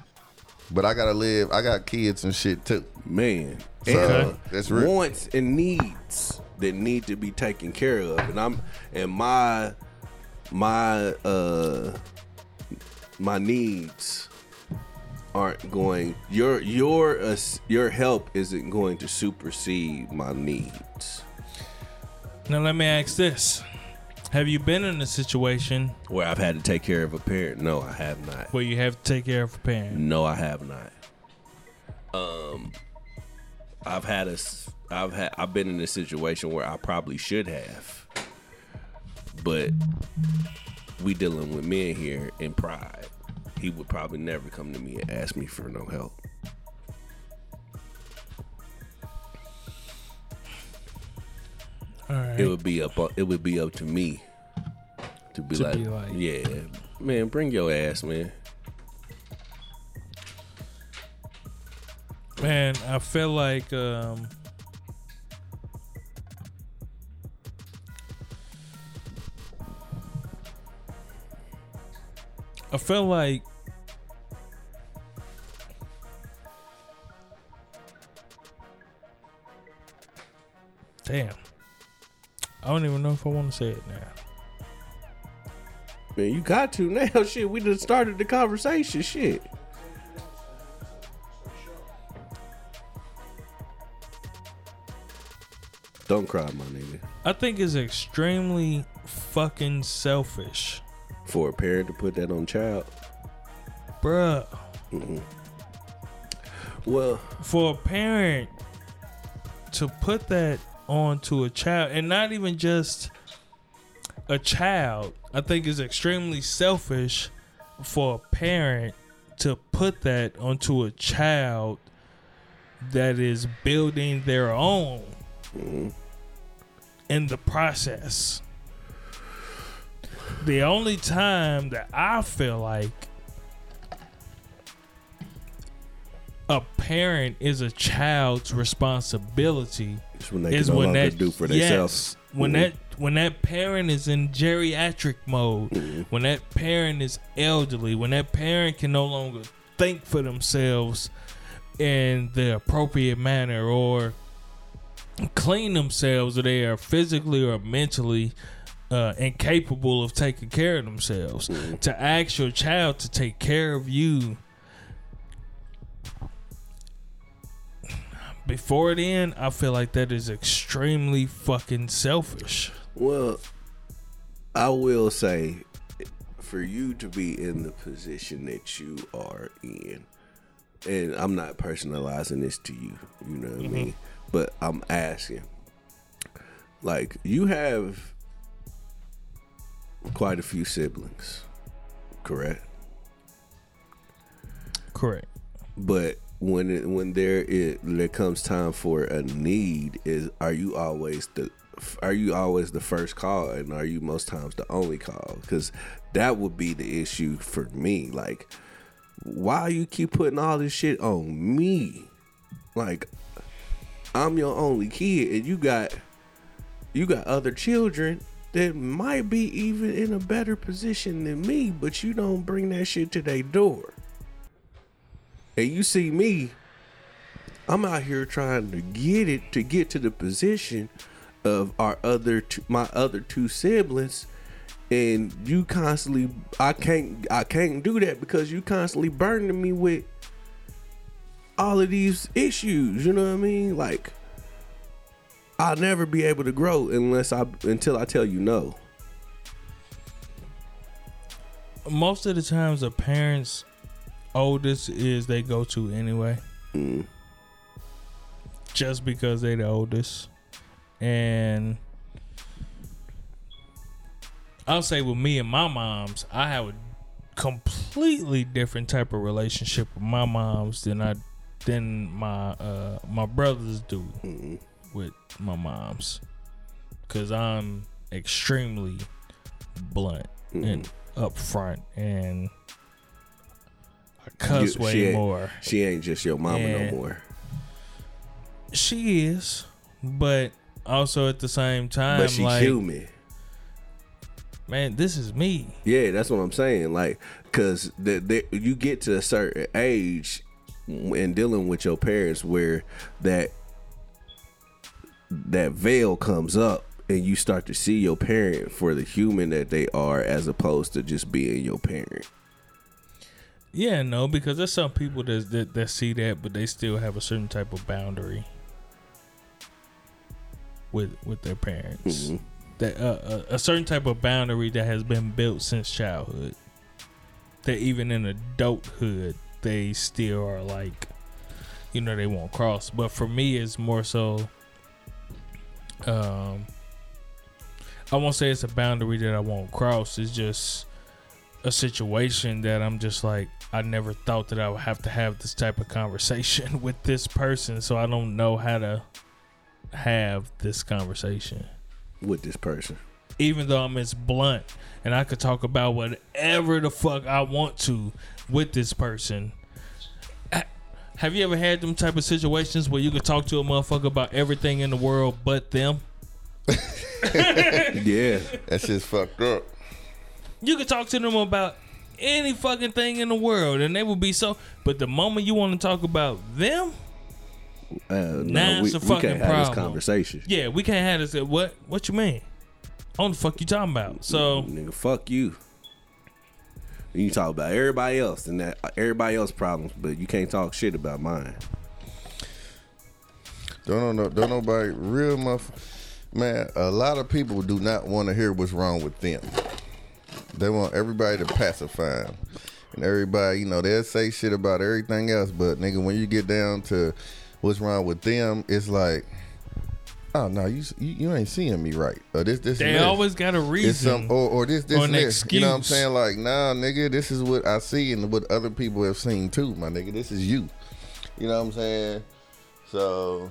D: but I gotta live. I got kids and shit too.
E: man.
D: So,
E: and
D: that's real.
E: wants and needs that need to be taken care of, and I'm and my my uh my needs aren't going. Your your uh, your help isn't going to supersede my needs.
B: now let me ask this: Have you been in a situation
E: Where I've had to take care of a parent? No, I have not.
B: where you have to take care of a parent?
E: No, I have not. Um, I've had a, I've had, I've been in a situation where I probably should have, but we dealing with men here in pride. He would probably never come to me and ask me for no help.
B: All right.
E: It would be up, it would be up to me to be
B: To
E: like,
B: be like-
E: yeah, man, bring your ass, man.
B: Man, I feel like um I feel like Damn. I don't even know if I want to say it now.
E: Man, you got to now. Shit, we just started the conversation. Shit. Don't cry, my nigga.
B: I think it's extremely fucking selfish.
E: For a parent to put that on child.
B: Bruh. Mm-hmm.
E: Well,
B: for a parent to put that onto a child and not even just a child i think is extremely selfish for a parent to put that onto a child that is building their own mm-hmm. in the process the only time that i feel like a parent is a child's responsibility
E: it's when they
B: is when that
E: do for themselves.
B: yes, when
E: Mhm.
B: that when that parent is in geriatric mode,
E: Mm-hmm.
B: when that parent is elderly, when that parent can no longer think for themselves in the appropriate manner or clean themselves or they are physically or mentally uh, incapable of taking care of themselves. To ask your child to take care of you before then, I feel like that is extremely fucking selfish.
E: Well, I will say, for you to be in the position that you are in, and I'm not personalizing this to you, you know what I mean? But I'm asking, like, you have quite a few siblings, correct?
B: Correct.
E: But when it, when there is there comes time for a need, is are you always the are you always the first call and are you most times the only call? Because that would be the issue for me. Like, why you keep putting all this shit on me? Like, I'm your only kid, and you got you got other children that might be even in a better position than me, but you don't bring that shit to their door. And you see me, I'm out here trying to get it to get to the position of our other two, my other two siblings and you constantly I can't I can't do that because you constantly burning me with all of these issues, you know what I mean? Like I'll never be able to grow unless I until I tell you no.
B: Most of the times, a parent's oldest is they go to anyway. Just because they're the oldest. And I'll say with me and my moms, I have a completely different type of relationship with my moms than I than my uh my brothers do with my moms. Cause I'm extremely blunt mm-hmm. and upfront and I cuss
E: You-
B: way
E: she
B: more.
E: She ain't just your mama
B: Yeah.
E: no more.
B: She is, but also at the same time,
E: But she's
B: like,
E: human.
B: man, this is me.
E: Yeah, that's what I'm saying. Like, cause the, the, you get to a certain age in dealing with your parents where that that veil comes up and you start to see your parent for the human that they are as opposed to just being your parent.
B: Yeah, no, because there's some people that, that that see that, but they still have a certain type of boundary with with their parents.
E: Mm-hmm.
B: That uh, a, a certain type of boundary that has been built since childhood. That even in adulthood, they still are like, you know, they won't cross. But for me, it's more so. Um, I won't say it's a boundary that I won't cross. It's just a situation that I'm just like I never thought that I would have to have this type of conversation with this person, so I don't know how to have this conversation.
E: with this person.
B: Even though I'm as blunt and I could talk about whatever the fuck I want to with this person. Ha- Have you ever had them type of situations where you could talk to a motherfucker about everything in the world but them?
E: Yeah,
D: That shit's fucked up.
B: You could talk to them about any fucking thing in the world and they would be so but the moment you want to talk about them,
E: uh, no,
B: Now
E: we,
B: it's a
E: we
B: fucking
E: can't have this conversation.
B: yeah, we can't have this. What? What you mean? On the fuck you talking about? So
E: nigga, fuck you. You talk about everybody else and that everybody else problems, but you can't talk shit about mine.
D: Don't know, don't nobody real motherfucker. Man, a lot of people do not want to hear what's wrong with them. They want everybody to pacify them. And everybody, you know, they'll say shit about everything else, but nigga, when you get down to what's wrong with them, it's like, oh no, you you, you ain't seeing me right. Or this this.
B: they
D: this.
B: always got a reason.
D: some or, or this this
B: or
D: this. You know what I'm saying? Like, nah, nigga, this is what I see and what other people have seen too, my nigga. This is you. You know what I'm saying? So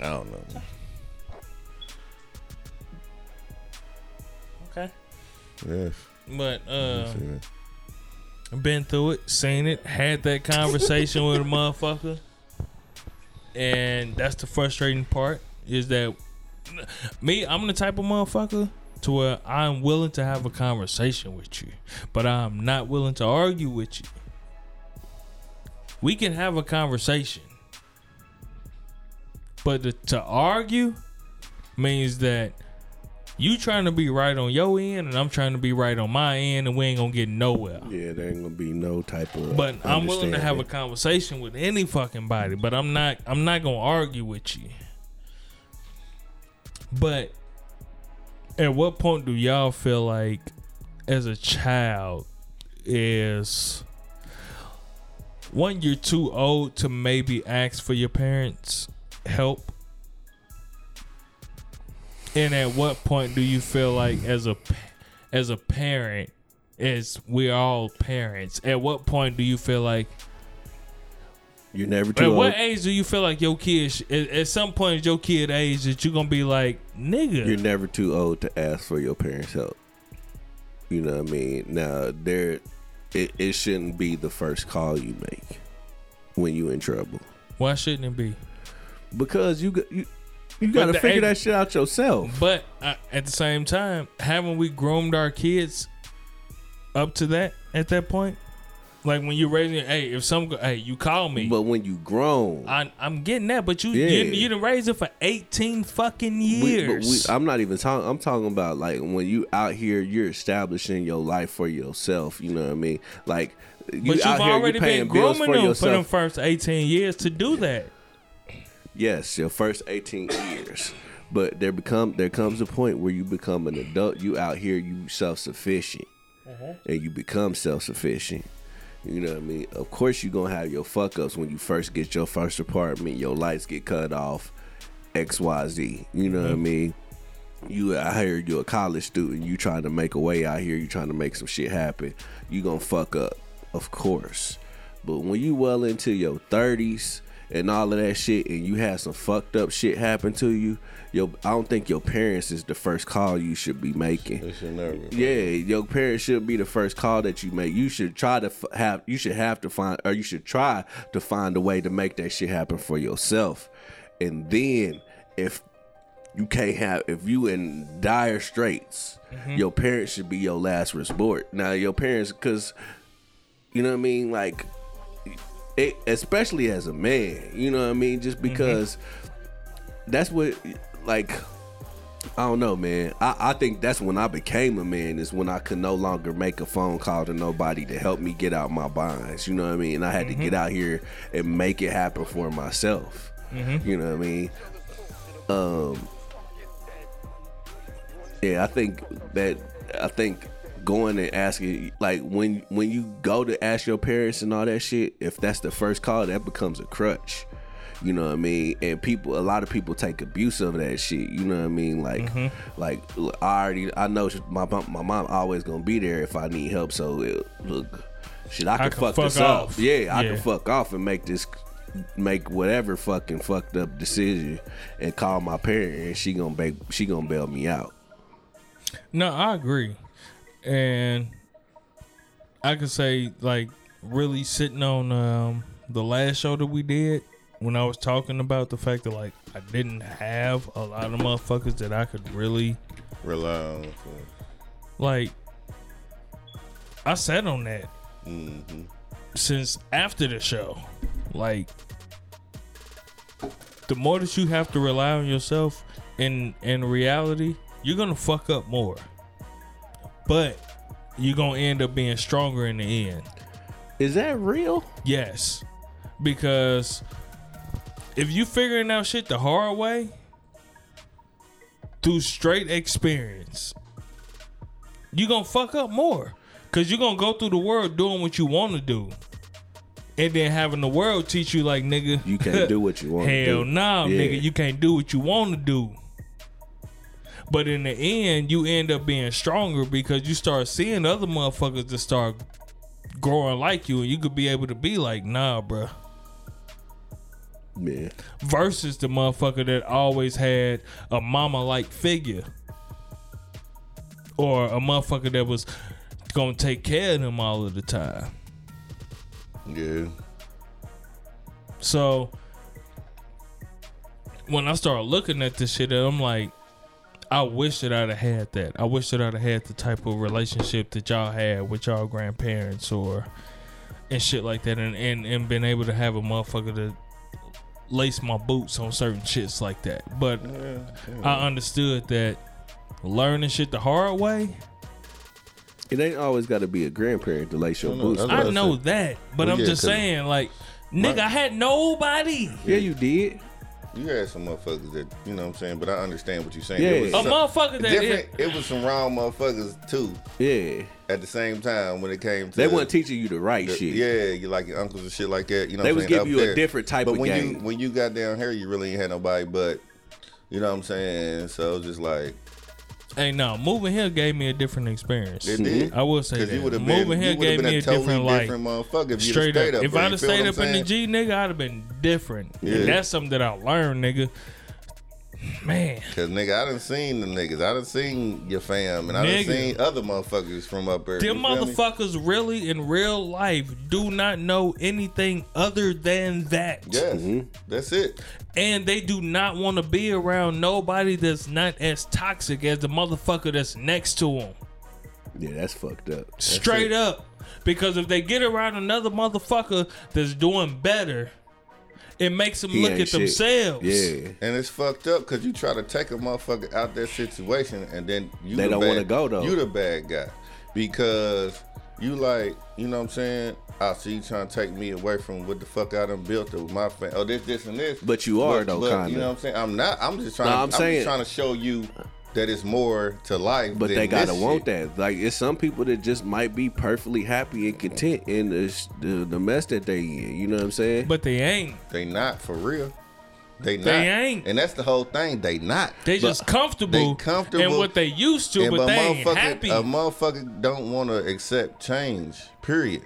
D: I don't know.
B: okay,
D: Yes.
B: but uh, been through it, seen it, had that conversation with a motherfucker, and that's the frustrating part. Is that me? I'm the type of motherfucker to where I'm willing to have a conversation with you, but I'm not willing to argue with you. We can have a conversation. But to, to argue means that you trying to be right on your end and I'm trying to be right on my end and we ain't gonna get nowhere.
E: Yeah, there ain't gonna be no type of.
B: But I'm willing to have a conversation with any fucking body, but I'm not I'm not gonna argue with you. But at what point do y'all feel like as a child is one you're too old to maybe ask for your parents help? And at what point do you feel like as a as a parent as we're all parents, at what point do you feel like
E: You're never
B: at
E: too old.
B: what age do you feel like your kid sh- at, at some point your kid age that you're gonna be like nigga
E: You're never too old to ask for your parents' help. You know what I mean? Now there, it, it shouldn't be the first call you make when you in trouble
B: why shouldn't it be
E: because you got you. You gotta figure that shit out yourself.
B: but uh, at the same time haven't we groomed our kids up to that at that point like when you're raising hey if some hey you call me
E: But when you grown,
B: I, I'm getting that but you
E: Yeah.
B: you, you done raised it for 18 fucking
E: we, but
B: years
E: we, I'm not even talking. I'm talking about like when you out here, you're establishing your life for yourself. You know what I mean? Like you
B: but you've
E: out here,
B: already
E: paying
B: been grooming them for them first 18 years to do that
E: Yes, your first 18 years. But there become there comes a point where you become an adult. You out here, you self sufficient, uh-huh. and you become self sufficient. You know what I mean? Of course, you're gonna have your fuck ups when you first get your first apartment. Your lights get cut off, X Y Z. You know what I mm-hmm. mean? You out here, you a college student. You trying to make a way out here. You trying to make some shit happen. You gonna fuck up, of course. But when you well into your thirties and all of that shit, and you have some fucked up shit happen to you, your I don't think your parents is the first call you should be making.
D: They should never.
E: Yeah, your parents should be the first call that you make. You should try to f- have. You should have to find, or you should try to find a way to make that shit happen for yourself. And then, if you can't have, if you in dire straits, mm-hmm. your parents should be your last resort. Now, your parents, because you know what I mean, like, it, especially as a man, you know what I mean, just mm-hmm. because that's what, like. I don't know, man. I, I think that's when I became a man is when I could no longer make a phone call to nobody to help me get out my binds. You know what I mean? And I had to get mm-hmm. out here and make it happen for myself. Mm-hmm. You know what I mean? Um, yeah, I think that I think going and asking like when when you go to ask your parents and all that shit, if that's the first call, that becomes a crutch. You know what I mean? And people, a lot of people take abuse of that shit. You know what I mean? Like, mm-hmm. like I already, I know my mom- my mom always gonna be there if I need help. So it, look, shit, I can,
B: can
E: fuck,
B: fuck
E: this
B: off.
E: up. Yeah, I
B: Yeah.
E: can fuck off and make this, make whatever fucking fucked up decision and call my parent, and she gonna bail, she gonna bail me out.
B: No, I agree. And I could say like really sitting on um the last show that we did when I was talking about the fact that like I didn't have a lot of motherfuckers that I could really
D: Rely on. For,
B: like I sat on that
D: mm-hmm.
B: since after the show. Like the more that you have to rely on yourself in in reality, you're gonna fuck up more. But you're gonna end up being stronger in the end.
E: Is that real?
B: Yes. Because if you figuring out shit the hard way through straight experience, you gonna fuck up more. Cause you're gonna go through the world doing what you wanna do. And then having the world teach you like nigga
E: You can't do what you want.
B: Hell
E: do.
B: no,
E: Yeah.
B: nigga. You can't do what you want to do. But in the end, you end up being stronger because you start seeing other motherfuckers that start growing like you, and you could be able to be like, nah, bruh.
E: Yeah.
B: Versus the motherfucker that always had a mama like figure. Or a motherfucker that was gonna take care of them all of the time.
D: Yeah.
B: So when I start looking at this shit, I'm like, I wish that I'd have had that. I wish that I'd have had the type of relationship that y'all had with y'all grandparents or and shit like that, and and, and been able to have a motherfucker to lace my boots on certain shits like that. But I understood that learning shit the hard way.
E: It ain't always got to be a grandparent to lace your
D: No, no,
E: boots.
B: I know that, but
D: Well,
B: I'm
D: yeah,
B: just
D: 'cause
B: saying, like, nigga,
D: my-
B: I had nobody.
E: Yeah, you did.
D: You had some motherfuckers that you know what I'm saying, but I understand what you're saying.
E: Yeah.
D: It was
B: A
D: some-
B: motherfucker that
D: different. It was some wrong motherfuckers too.
E: Yeah.
D: At the same time, when it came to
E: They weren't teaching you the right
D: the-
E: shit.
D: Yeah, you like your uncles and shit like that. You know,
E: They
D: what
E: was
D: saying,
E: giving you a different type
D: but
E: of
D: when you when you got down here, you really ain't had nobody. But you know what I'm saying. So just like
B: Hey, no, moving here gave me a different experience.
D: it did.
B: I will say that.
D: been
B: moving here gave
D: been
B: me
D: a, totally
B: different life.
D: different motherfucker if you
B: Straight
D: stayed
B: up.
D: up.
B: If I'd have stayed up in the? G, nigga, I'd have been different.
D: Yeah.
B: And that's something that I learned, nigga. Man,
D: Cause nigga, I done seen the niggas. I done seen your fam, and I done
B: Nigga.
D: seen other motherfuckers from up there.
B: them
D: you feel me?
B: motherfuckers really in real life do not know anything other than that.
D: Yes,
E: Mm-hmm.
D: that's it.
B: And they do not want to be around nobody that's not as toxic as the motherfucker that's next to them.
E: Yeah, that's fucked up.
B: Straight up. Because if they get around another motherfucker that's doing better, it makes them
E: He
B: look
E: ain't
B: at
E: shit.
B: themselves.
E: Yeah.
D: And it's fucked up because you try to take a motherfucker out that situation, and then you
E: They
D: the
E: don't
D: bad-
E: wanna go, though.
D: You the bad guy because you like, you know what I'm saying? I see you trying to take me away from what the fuck I done built with my family. Oh, this, this, and this.
E: But you are, though,
D: You
E: kinda.
D: know what I'm saying? I'm not. I'm just trying.
E: No,
D: to,
E: I'm
D: I'm,
E: saying-
D: just trying to show you that it's more to life.
E: But
D: than
E: they gotta
D: this
E: want
D: shit.
E: that. Like it's some people that just might be perfectly happy and content in the the, the mess that they in. You know what I'm saying?
B: But they ain't.
D: They not for real. They not.
B: They ain't.
D: And that's the whole thing. They not.
B: They just comfortable,
D: they comfortable
B: in what they used to,
D: And
B: but
D: a
B: they ain't
D: motherfucker-
B: happy.
D: A motherfucker don't want to accept change. Period.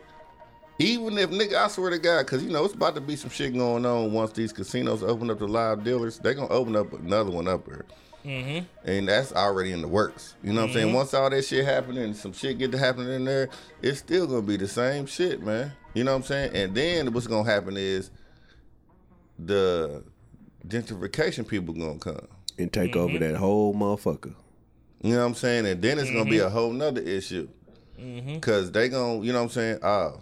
D: Even if nigga, I swear to God, because you know it's about to be some shit going on once these casinos open up the live dealers. They gonna open up another one up here,
B: Mm-hmm.
D: and that's already in the works. You know what I'm saying? Mm-hmm. Once all that shit happening, and some shit get to happening in there, it's still gonna be the same shit, man. You know what I'm saying? And then what's gonna happen is the gentrification people gonna come.
E: and take
B: Mm-hmm.
E: over that whole motherfucker.
D: You know what I'm saying? And then it's gonna be a mm-hmm. whole nother issue. Mm-hmm. Cause they gonna, you know what I'm saying? Oh,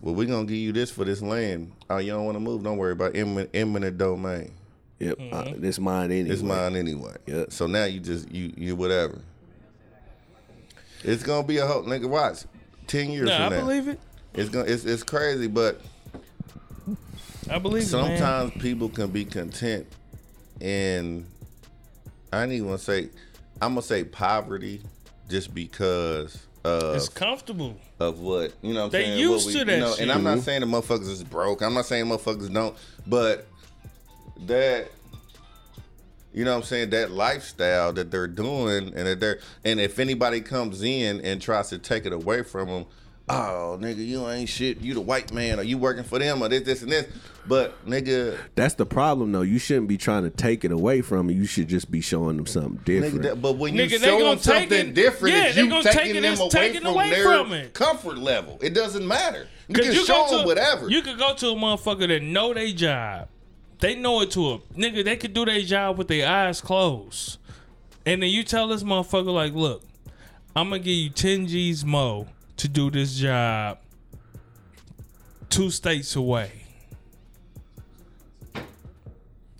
D: well, we gonna give you this for this land. Oh, you don't want to move? Don't worry about eminent, eminent domain.
E: Yep, uh, this mine anyway.
D: It's mine anyway.
E: Yeah.
D: So now you just you you whatever. It's gonna be a whole nigga. Watch, ten years
B: no, I
D: from now,
B: believe it.
D: it's gonna it's it's crazy, but
B: I believe it. man.
D: sometimes people can be content in I ain't even gonna say I'm gonna say poverty just because of
B: it's comfortable.
D: of what you know what I'm
B: They
D: saying
B: used
D: what
B: to
D: you
B: that
D: know,
B: shit.
D: and I'm not saying the motherfuckers is broke I'm not saying motherfuckers don't but that you know what I'm saying that lifestyle that they're doing and that they're and if anybody comes in and tries to take it away from them oh nigga you ain't shit you the white man or you working for them or this this and this but nigga
E: That's the problem, though. You shouldn't be trying to take it away from them. You should just be showing them something different.
D: Nigga, that, but when you
B: Nigga, they
D: show them something
B: it-
D: different,
B: yeah, they
D: you
B: gonna
D: taking
B: take it
D: them
B: as
D: away
B: taking
D: from
B: away
D: their
B: from it.
D: comfort level. It doesn't matter. You can
B: you
D: show them
B: to-
D: whatever.
B: You could go to a motherfucker that know their job. They know it to a nigga. They could do their job with their eyes closed. And then you tell this motherfucker like, look, I'm gonna give you 10 G's mo to do this job two states away.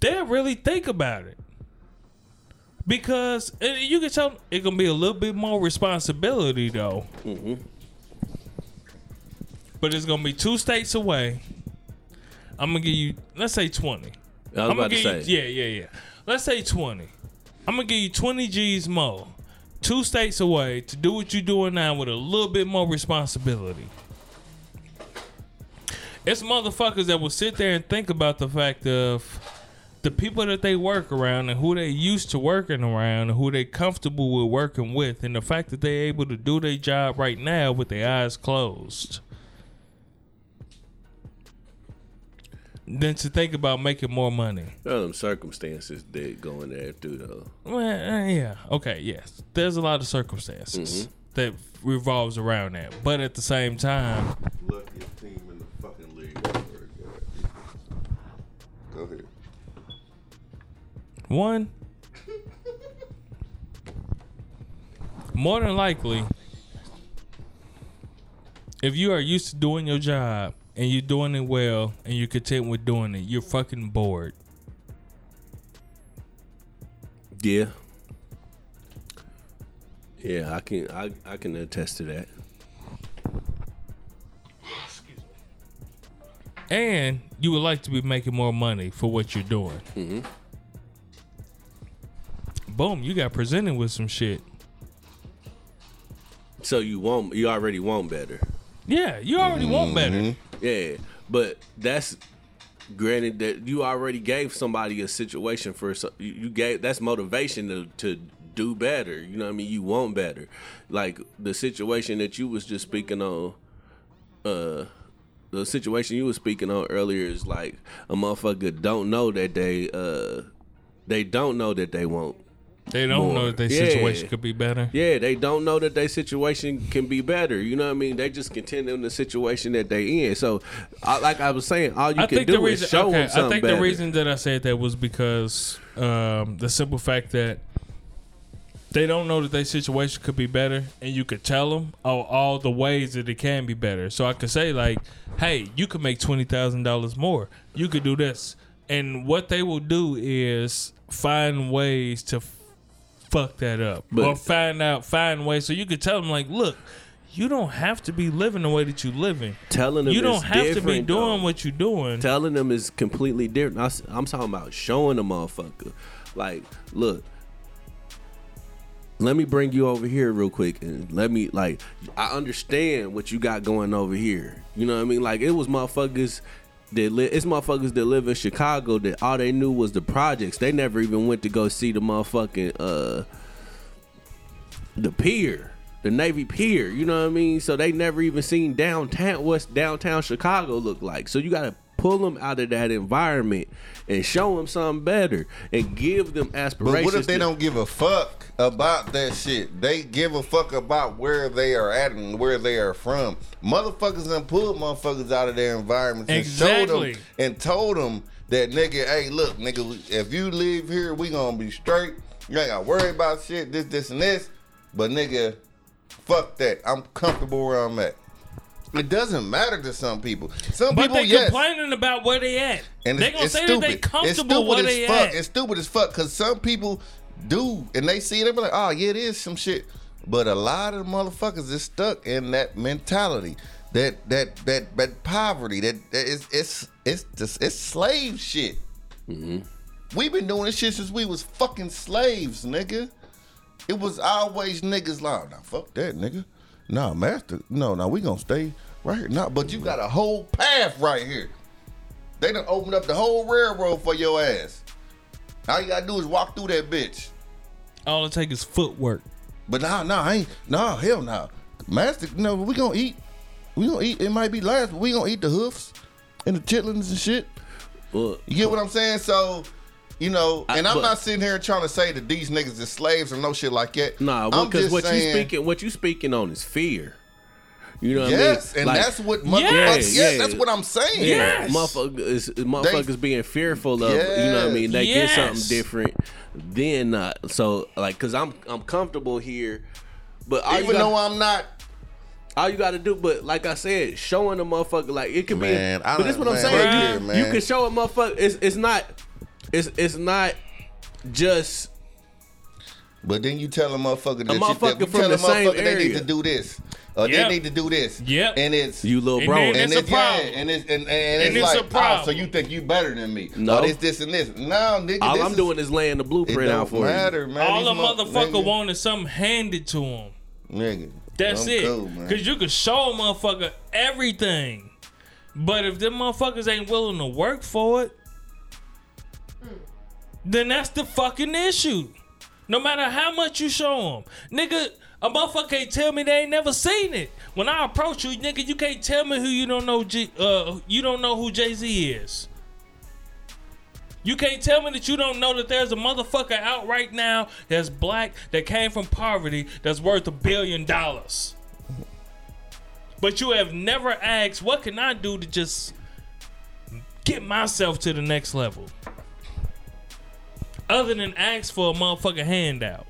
B: They'll really think about it. Because you can tell it gonna be a little bit more responsibility though. Mm-hmm. But it's gonna be two states away. I'm gonna give you let's say twenty.
E: I was
B: I'm
E: about to say.
B: you, yeah, yeah, yeah. Let's say twenty. I'm gonna give you twenty G's more, two states away to do what you're doing now with a little bit more responsibility. It's motherfuckers that will sit there and think about the fact of the people that they work around and who they used to working around and who they comfortable with working with and the fact that they're able to do their job right now with their eyes closed. Than to think about making more money.
E: There are them circumstances that go in there too, though.
B: Well, uh, yeah. Okay. Yes. There's a lot of circumstances that revolves around that, but at the same time,
D: Luckiest team in the fucking league. I swear to God. Go ahead.
B: one, more than likely, if you are used to doing your job and you're doing it well and you're content with doing it, you're fucking bored.
E: Yeah. Yeah, I can I, I can attest to that.
B: And you would like to be making more money for what you're doing.
E: Mm-hmm.
B: Boom, you got presented with some shit.
E: So you want you already want better.
B: Yeah, you already want better.
E: Yeah, but that's granted that you already gave somebody a situation for you gave that's motivation to to do better. You know what I mean? You want better. Like the situation that you was just speaking on uh the situation you was speaking on earlier is like a motherfucker don't know that they uh they don't know that they won't
B: They don't know that their
E: Yeah.
B: situation could be better.
E: yeah, they don't know that their situation can be better. You know what I mean? They just continue in the situation that they in. So, I, like I was saying, all you
B: I
E: can do
B: the reason
E: is show
B: okay,
E: them something
B: I think
E: better.
B: the reason that I said that was because um, the simple fact that they don't know that their situation could be better, and you could tell them all, all the ways that it can be better. So I could say like, "Hey, you could make twenty thousand dollars more. You could do this," and what they will do is find ways to fuck that up
E: But-
B: or find out find ways. So you could tell them like, "Look." You don't have to be living the way that you're living.
E: telling them
B: You don't have to be doing
E: though.
B: what you're doing.
E: telling them is completely different. I, am talking about showing the motherfucker, like, look, let me bring you over here real quick, and let me like, I understand what you got going over here. You know what I mean? Like, it was motherfuckers. That li- it's motherfuckers that live in Chicago that all they knew was the projects. They never even went to go see the motherfucking uh the pier, the Navy Pier. You know what I mean? So they never even seen downtown what's downtown Chicago look like. So you got to pull them out of that environment and show them something better and give them aspirations.
D: But what if they
E: to-
D: don't give a fuck about that shit? They give a fuck about where they are at and where they are from. Motherfuckers done pulled motherfuckers out of their environments and showed them and told them that nigga, hey, look, nigga, if you live here, we gonna be straight. You ain't gotta worry about shit, this, this, and this. But nigga, fuck that. I'm comfortable where I'm at. It doesn't matter to some people. Some
B: But
D: people,
B: they
D: yes.
B: complaining about where they at.
D: And
B: they
D: it's,
B: gonna
D: it's
B: say
D: stupid.
B: that they
D: it's
B: comfortable
D: stupid
B: where
D: as
B: they
D: fuck.
B: at.
D: It's stupid as fuck because some people do, and they see it, they be like, "Oh yeah, it is some shit." But a lot of motherfuckers is stuck in that mentality, that that that that poverty, that, that it's it's it's just it's slave shit. Mm-hmm. We've been doing this shit since we was fucking slaves, nigga. It was always niggas like, Now fuck that, nigga. Nah, master, no, no, we gonna stay right here. Nah, but you got a whole path right here. They done opened up the whole railroad for your ass. All you gotta do is walk through that bitch.
B: All it take is footwork.
D: But nah, nah, I ain't, nah, hell nah. Master, no, we gonna eat. We gonna eat. It might be last, but we gonna eat the hoofs and the chitlins and shit.
E: Well,
D: You get what I'm saying? So, you know, and I'm
E: but-
D: not sitting here trying to say that these niggas is slaves or no shit like that.
E: Nah,
D: I'm
E: because
D: just
E: what you speaking, what you speaking on is fear. You know what
D: Yes,
E: I mean?
D: and
E: Like,
D: that's what motherfuckers.
B: Yes.
D: Yes,
E: Yeah.
D: that's what I'm saying.
B: Yes.
E: motherfuckers, motherfuckers being fearful of, Yes, you know what I mean? They
B: Yes.
E: get something different, then not. So like, cause I'm I'm comfortable here, but
D: Even
E: got,
D: though I'm not.
E: all you got to do, but like I said, showing a motherfucker like it can
D: Man,
E: be.
D: I
E: but this
D: don't-
E: what I'm saying.
B: look
E: You,
D: man.
E: you can show a motherfucker. It's it's not. It's it's not just
D: But then you tell a motherfucker that, you,
E: motherfucker
D: that
E: from
D: tell
E: the
D: a
E: same
D: motherfucker they need to do this. Or
B: Yep.
D: they need to do this.
B: Yep.
D: And it's
E: you little bro.
B: then
D: and
B: it's a
D: it's yeah,
B: problem.
D: and it's and, and,
B: And
D: it's,
B: it's
D: like
B: a problem.
D: oh, so you think you better than me?
E: No.
D: Oh, this, this, and this. No, nigga.
E: all
D: this
E: I'm
D: is,
E: doing is laying the blueprint out for
D: matter, man.
B: All
D: These
B: a motherfucker
D: nigga,
B: want is something handed to him.
D: Nigga.
B: That's
D: I'm
B: it.
D: cool, man.
B: Cause you can show a motherfucker everything, but if them motherfuckers ain't willing to work for it, then that's the fucking issue. No matter how much you show them, nigga, a motherfucker can't tell me they ain't never seen it. When I approach you, nigga, you can't tell me who you don't know. G, uh, you don't know who Jay Z is. You can't tell me that you don't know that there's a motherfucker out right now that's black that came from poverty that's worth a billion dollars. But you have never asked, what can I do to just get myself to the next level? Other than ask for a motherfucking handout.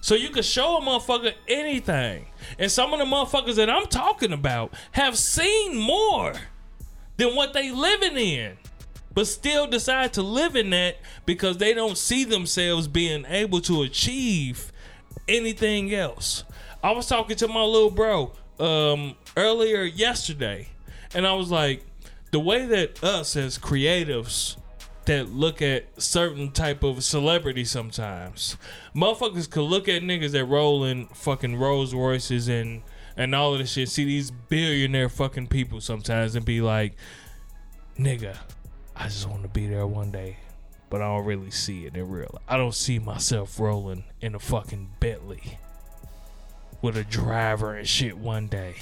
B: So you can show a motherfucker anything. And some of the motherfuckers that I'm talking about have seen more than what they living in. But still decide to live in that because they don't see themselves being able to achieve anything else. I was talking to my little bro um earlier yesterday, and I was like, the way that us as creatives that look at certain type of celebrity sometimes. Motherfuckers could look at niggas that roll in fucking Rolls Royces and and all of this shit. See these billionaire fucking people sometimes and be like, nigga, I just want to be there one day. But I don't really see it in real. I don't see myself rolling in a fucking Bentley with a driver and shit one day.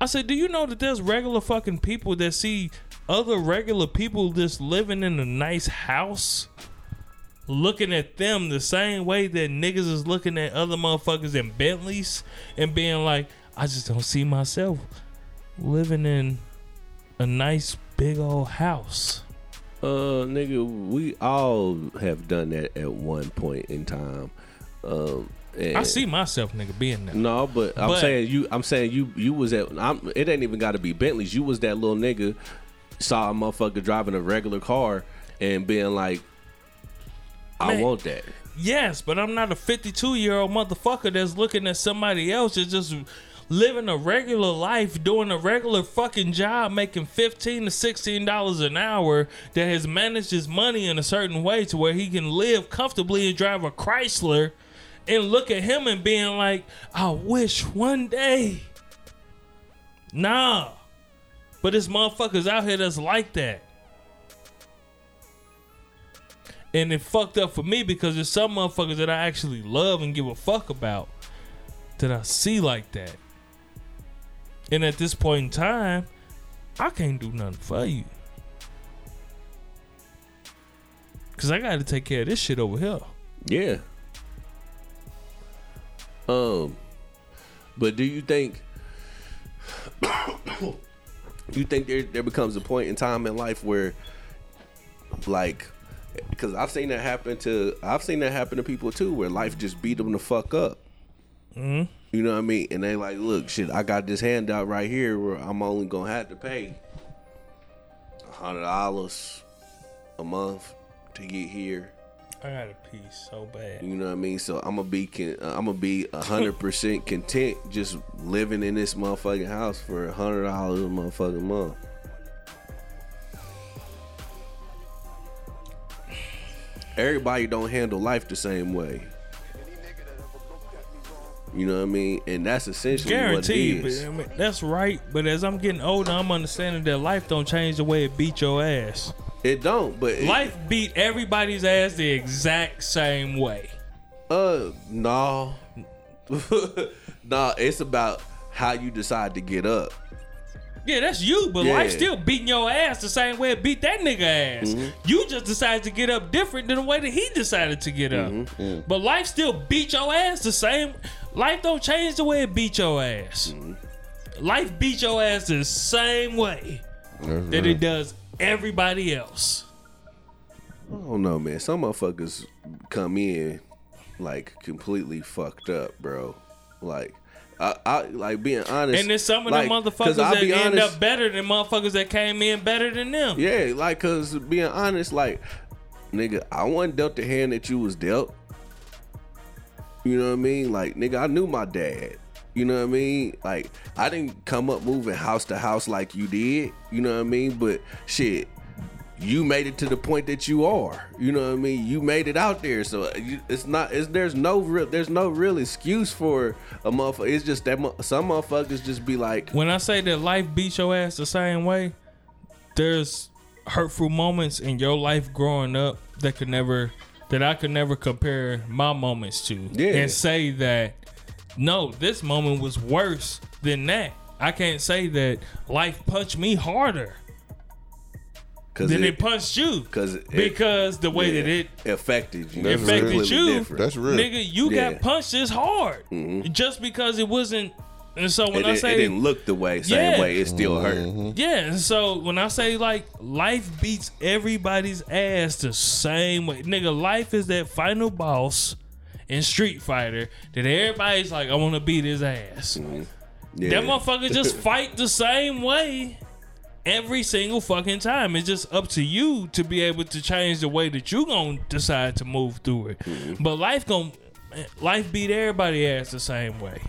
B: I said, do you know that there's regular fucking people that see other regular people just living in a nice house? Looking at them the same way that niggas is looking at other motherfuckers in Bentleys and being like, I just don't see myself living in a nice big old house.
E: Uh, nigga, we all have done that at one point in time. Um, and
B: I see myself, nigga, being there.
E: No, but I'm
B: But-
E: saying you. I'm saying you. You was at. I'm, it ain't even got to be Bentleys. You was that little nigga. Saw a motherfucker driving a regular car and being like, "I
B: Man.
E: want that."
B: Yes, but I'm not a 52 year old motherfucker that's looking at somebody else that's just living a regular life, doing a regular fucking job, making 15 to 16 dollars an hour, that has managed his money in a certain way to where he can live comfortably and drive a Chrysler, and look at him and being like, I wish one day. Nah, but there's motherfuckers out here that's like that. And it fucked up for me because there's some motherfuckers that I actually love and give a fuck about that I see like that. And at this point in time, I can't do nothing for you. Cause I gotta take care of this shit over here.
E: Yeah. Um, but do you think? You think there there becomes a point in time in life where, like, because I've seen that happen to I've seen that happen to people too, where life just beat them the fuck up. Mm-hmm. You know what I mean? And they like, look, shit, I got this handout right here where I'm only gonna have to pay a hundred dollars a month to get here.
B: I got a piece so bad.
E: You know what I mean? So I'm gonna be con- uh, I'm gonna be hundred percent content just living in this motherfucking house for a hundred dollars a motherfucking month. Everybody don't handle life the same way. You know what I mean? And that's essentially
B: Guaranteed,
E: what it
B: but. I mean, that's right. But as I'm getting older, I'm understanding that life don't change the way it beat your ass.
E: It don't, but it-
B: Life beat everybody's ass the exact same way.
E: Uh, no, no. It's about how you decide to get up.
B: Yeah, that's you, but
E: Yeah.
B: life still beating your ass the same way it beat that nigga ass.
E: Mm-hmm.
B: You just decided to get up different than the way that he decided to get up.
E: Mm-hmm.
B: But life still beat your ass the same. Life don't change the way it beat your ass.
E: Mm-hmm.
B: Life beat your ass the same way
D: That's
B: that it does everybody else.
E: I don't know, man. Some motherfuckers come in like completely fucked up, bro. Like, I, I like being honest.
B: And there's some of
E: like,
B: them
E: 'cause
B: motherfuckers that end up better than motherfuckers that came in better than them.
E: Yeah, like, cause being honest, like, nigga, I wasn't dealt the hand that you was dealt. You know what I mean? Like, nigga, I knew my dad. You know what I mean? Like, I didn't come up moving house to house like you did. You know what I mean? But shit, you made it to the point that you are. You know what I mean? You made it out there, so uh, it's not. It's there's no real. There's no real excuse for a motherfucker. It's just that some motherfuckers just be like,
B: When I say that life beats your ass the same way, there's hurtful moments in your life growing up that could never that I could never compare my moments to.
E: Yeah.
B: And say that no, this moment was worse than that. I can't say that life punched me harder
E: cause
B: than it,
E: it,
B: punched you.
E: 'cause it-
B: because the way that it
E: affected you.
D: That's
B: affected
E: completely
B: you.
E: different.
D: That's real.
B: nigga, you
E: Yeah. Mm-hmm.
B: got punched this hard. Just because it wasn't and so when
E: it,
B: I say
E: it didn't look the way same
B: Yeah.
E: way, it still hurt.
D: Mm-hmm.
B: Yeah, and so when I say like life beats everybody's ass the same way, nigga, life is that final boss, in Street Fighter that everybody's like, I want to beat his ass.
E: Yeah.
B: That motherfucker just fight the same way every single fucking time. It's just up to you to be able to change the way that you gonna decide to move through it. But life gon' life beat everybody ass the same way.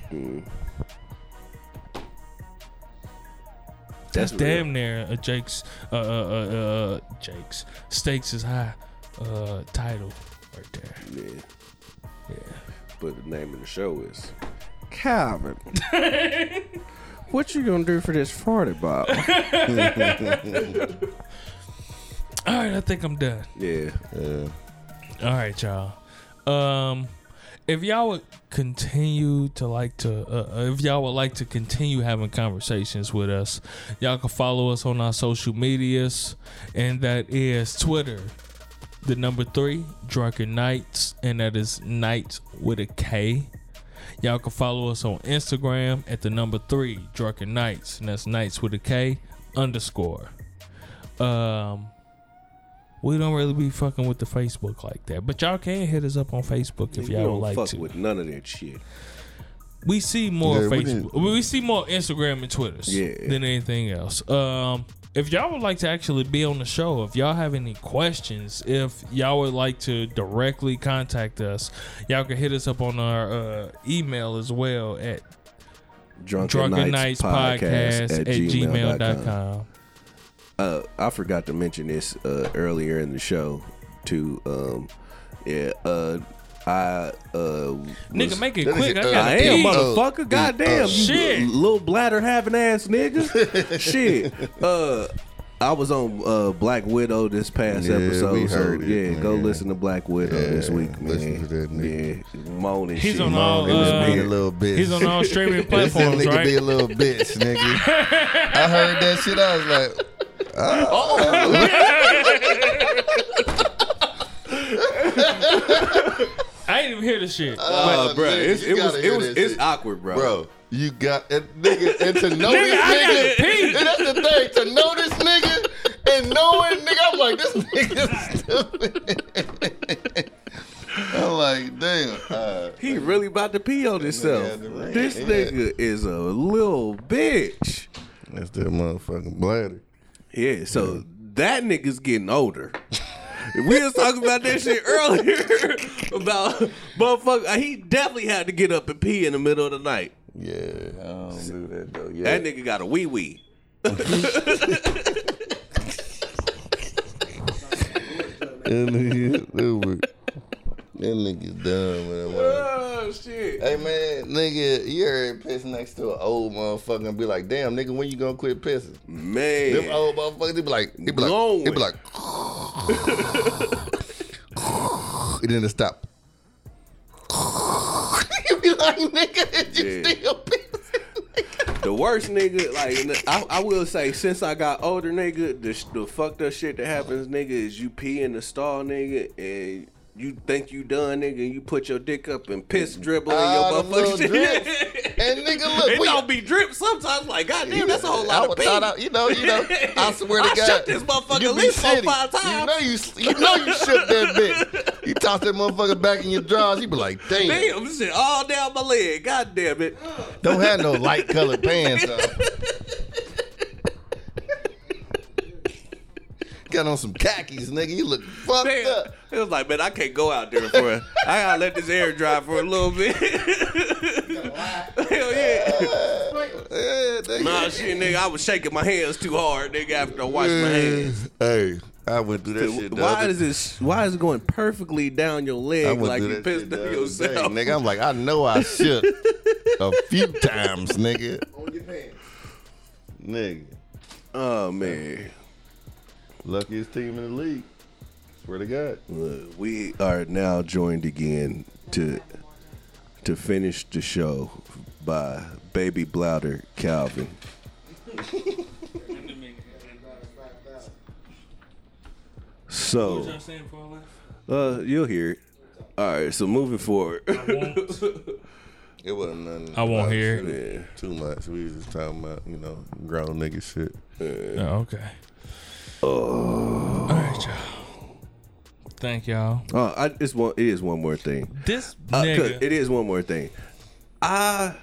B: That's,
E: real.
B: damn near a Jake's uh uh uh, uh Jake's stakes is high uh title right there.
E: Yeah.
B: Yeah.
E: But the name of the show is Calvin. what you gonna do for this forty Ball?
B: All right, I think I'm done.
E: yeah.
D: Yeah.
B: All right, y'all. Um, if y'all would continue to like to, uh, if y'all would like to continue having conversations with us, y'all can follow us on our social medias, and that is Twitter, the number three, Drunken Knights, and that is Knights with a K. Y'all can follow us on Instagram at the number three, Drunken Knights, and that's Knights with a K underscore. Um, we don't really be fucking with the Facebook like that, but y'all can hit us up on Facebook if
E: We
B: y'all
E: don't
B: like
E: fuck
B: to.
E: with none of that shit.
B: we see more
D: Yeah,
B: Facebook.
D: didn't-
B: We, see more Instagram and Twitters
E: Yeah.
B: than anything else. Um, if y'all would like to actually be on the show, if y'all have any questions, if y'all would like to directly contact us, y'all can hit us up on our uh, email as well at
E: Drunken,
B: drunken
E: Knights,
B: knights podcast at
E: gmail.com.
B: gmail.com.
E: Uh, I forgot to mention this uh, earlier in the show too. Um, yeah, uh, I uh,
B: Nigga, make it quick.
D: nigga-
B: I
D: uh,
B: got
E: I am,
B: pee.
E: motherfucker. Goddamn, you
B: Shit.
E: l- little bladder having ass nigga. Shit. Uh, I was on uh, Black Widow this past
D: Yeah,
E: episode.
D: we
E: so
D: it,
E: yeah, go listen to Black Widow
D: Yeah,
E: this week, man.
D: listen to that nigga.
E: Yeah, moaning
B: He's
E: shit.
B: on all, uh,
D: Be a little bitch.
B: He's on all streaming
D: This
B: platforms,
D: nigga
B: right?
D: be a little bitch, nigga. I heard that shit. I was like,
B: I ain't even hear the shit.
E: Uh, bro,
D: nigga,
E: it's, it was it was it's
D: shit.
E: awkward, bro.
D: bro, you got and nigga, and to know
B: Nigga,
D: this
B: I
D: nigga, and that's the thing, to know this nigga and knowing nigga, I'm like, this nigga stupid. I'm like, damn. Uh,
E: He really about to pee on himself.
D: had to rain.
E: This
D: Yeah.
E: nigga is a little bitch.
D: that's that motherfucking bladder.
E: Yeah, so that nigga's getting older. We was talking about that shit earlier about motherfucker. He definitely had to get up and pee in the middle of the night.
D: Yeah, I don't do that though. Yeah.
E: That nigga got a wee wee.
D: That nigga, stupid. That nigga's dumb, man.
E: Oh shit.
D: Hey man, nigga, you heard piss next to an old motherfucker and be like, damn, nigga, when you gonna quit pissing? Man. Them
E: Man.
D: old motherfuckers, they be like, they be like, they be like, it stop. you be like, nigga, did you
E: Yeah.
D: still?
E: The worst nigga, like I, I will say, since I got older, nigga, the, the fucked up shit that happens, nigga, is you pee in the stall, nigga, and you think you done, nigga, you put your dick up and piss dribble in
D: Ah,
E: your
D: them
E: motherfucking shit.
D: And nigga, look,
E: It
D: we,
E: don't be drip sometimes. Like, goddamn, that's a whole lot
D: I
E: of pee.
D: I- you know, you know. I swear to
E: I
D: God,
E: shook this motherfucker
D: you
E: at least four, five times.
D: You know you, you know you shook that bitch. You toss that motherfucker back in your drawers. You be like, damn,
E: Damn, shit all down my leg. God damn it.
D: don't have no light colored pants on. Got on some khakis, nigga. You look fucked
E: Man,
D: up.
E: it was like, man, I can't go out there for it. I gotta let this air dry for a little bit. Hell yeah.
D: Yeah, nigga.
E: Nah, shit, nigga, I was shaking my hands too hard, nigga, after I washed my hands.
D: Hey, I went through that shit.
E: Why
D: other-
E: is this? Why is it going perfectly down your leg like you
D: that
E: pissed
D: shit the
E: on yourself?
D: day, nigga. I'm like, I know I shook a few times, nigga.
C: On your pants.
D: Nigga,
E: Oh man,
D: luckiest team in the league. Swear to God.
E: Look, we are now joined again to to finish the show by Baby Blouder Calvin. So, uh, you'll hear it. All right, so moving forward.
D: It wasn't nothing.
B: I won't hear
D: shit
E: it.
D: uh, Too much. We was just talking about, you know, grown nigga shit.
B: Oh, okay. All right, y'all. Thank y'all.
E: Uh, I, it's one. It is one more thing.
B: This
E: Uh, 'cause
B: nigga.
E: it is one more thing. I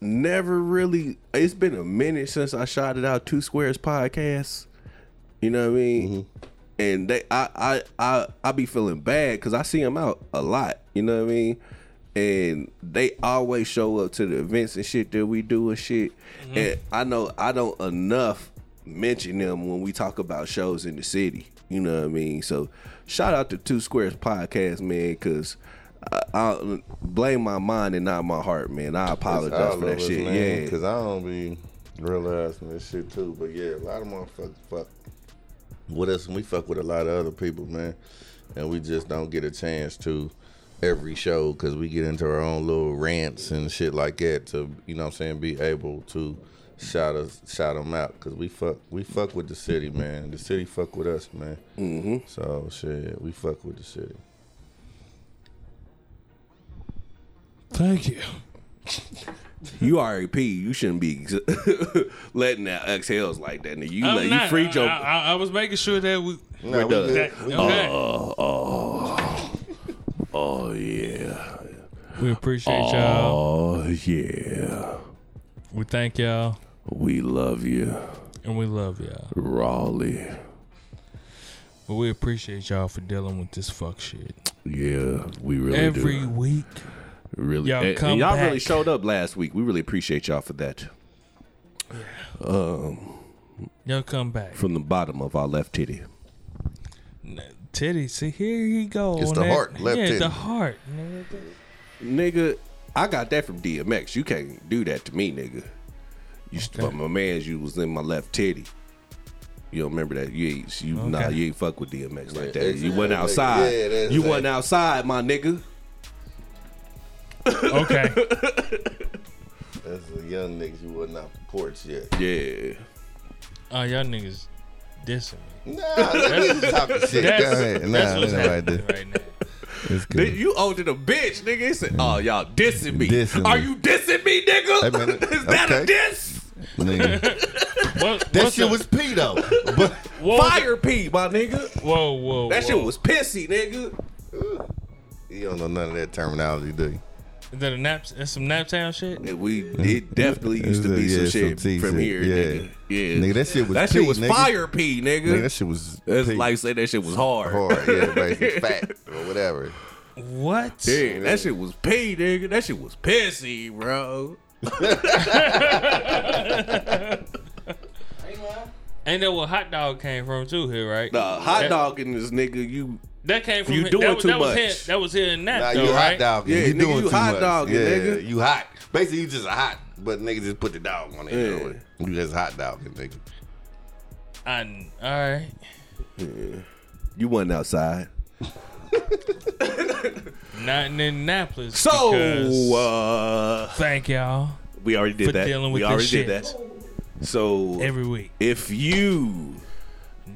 E: never really. It's been a minute since I shot it out. Two Squares podcast. You know what I mean? And they, I, I, I, I be feeling bad because I see them out a lot. You know what I mean? And they always show up to the events and shit that we do and shit. And I know I don't enough mention them when we talk about shows in the city. You know what I mean? So shout out to Two Squares podcast, man, because. I, I blame my mind and not my heart, man. I apologize for that shit. yeah,
D: Because I don't be realizing this shit too. But yeah, a lot of motherfuckers fuck with us and we fuck with a lot of other people, man. And we just don't get a chance to every show because we get into our own little rants and shit like that to, you know what I'm saying, be able to shout us, shout them out because we fuck, we fuck with the city, man. The city fuck with us, man. Mm-hmm. So shit, we fuck with the city.
B: Thank you.
E: you RAP. You shouldn't be letting that exhales like that. Nigga. You
B: I'm
E: let, you free
B: I,
E: your.
B: I, I- I was making sure that we.
D: No, we
E: done.
D: good. We
B: Okay.
E: Uh, uh, uh, oh yeah.
B: we appreciate y'all.
E: Oh yeah.
B: We thank y'all,
E: We love you,
B: and we love y'all.
E: Raleigh.
B: But we appreciate y'all for dealing with this fuck shit
E: Yeah, we really do.
B: every
E: do.
B: week.
E: Really,
B: Y'all
E: and,
B: come
E: and y'all
B: back.
E: really showed up last week. We really appreciate y'all for that.
B: Um, y'all come back.
E: From the bottom of our left titty.
B: Titty, see here he go.
D: It's the
B: that-
D: heart, left
B: yeah,
D: titty.
B: the heart. nigga.
E: Nigga, I got that from DMX. You can't do that to me, nigga. You
B: Okay.
E: but my man's you was in my left titty. You don't remember that? You ain't you nah, you ain't fuck with DMX like
D: Yeah,
E: that. You went outside.
D: Yeah,
E: you
D: that.
E: went outside, my nigga.
B: Okay.
D: That's the young niggas you wasn't off the porch yet.
E: Yeah.
B: oh, y'all niggas dissing me.
D: Nah, that's just talking shit.
B: That's,
D: Go ahead. Nah,
B: that's what's
D: ain't right
B: happening
D: there.
B: right now.
D: It's
E: Nigga,
D: good.
E: You owed it a bitch, nigga. He said, "Oh, y'all dissing me.
D: Dissing
E: Are
D: me.
E: you dissing me, nigga?
D: Hey, man,
E: Is that a
D: okay.
E: diss?
D: Nigga.
B: What,
D: That shit
B: up?
D: was P though. But
B: What was
E: Fire P, my nigga.
B: Whoa, whoa.
E: That
B: whoa.
E: shit was pissy, nigga.
D: you don't know none of that terminology, do you?
B: Is that a nap? That's some Naptown shit.
E: And we it definitely used to be
D: Yeah,
E: some
D: some
E: shit
D: T
E: from here,
D: Yeah.
E: nigga. Yeah,
D: Nigga, that shit was
E: that
D: P,
E: shit was
D: nigga.
E: fire P, nigga.
D: Nigga, that shit was
E: It's
D: P.
E: like say that shit was hard.
D: hard. Yeah, basically fat or whatever.
B: What?
E: Yeah, that shit was P, nigga. That shit was pissy, bro.
B: Ain't that what hot dog came from too? Here, right?
E: The hot
B: That-
E: dog in this nigga, you
B: That came from
E: You
B: him-
E: doing
B: that,
E: too
B: that was
E: much.
B: Here, that was here in Nap,
D: Nah,
B: though,
D: you
B: right?
D: hot dogging.
E: Yeah,
D: you
E: nigga,
D: doing
E: you
D: too
E: hot
D: much.
E: dogging,
D: yeah,
E: nigga.
D: You hot. Basically, you just a hot, but nigga just put the dog on it.
E: Yeah.
D: You just hot dogging, nigga.
B: I, all right.
E: you wasn't outside.
B: Not in Indianapolis.
E: So uh
B: thank y'all
E: we already did that. we already
B: shit.
E: did that. So
B: every week.
E: if you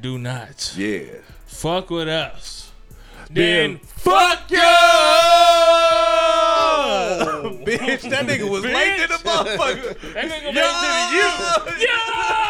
B: Do not
E: yeah
B: fuck with us.
E: then
B: Then
E: fuck you, bitch. That nigga was late in the motherfucker.
B: that nigga it to you. Yeah.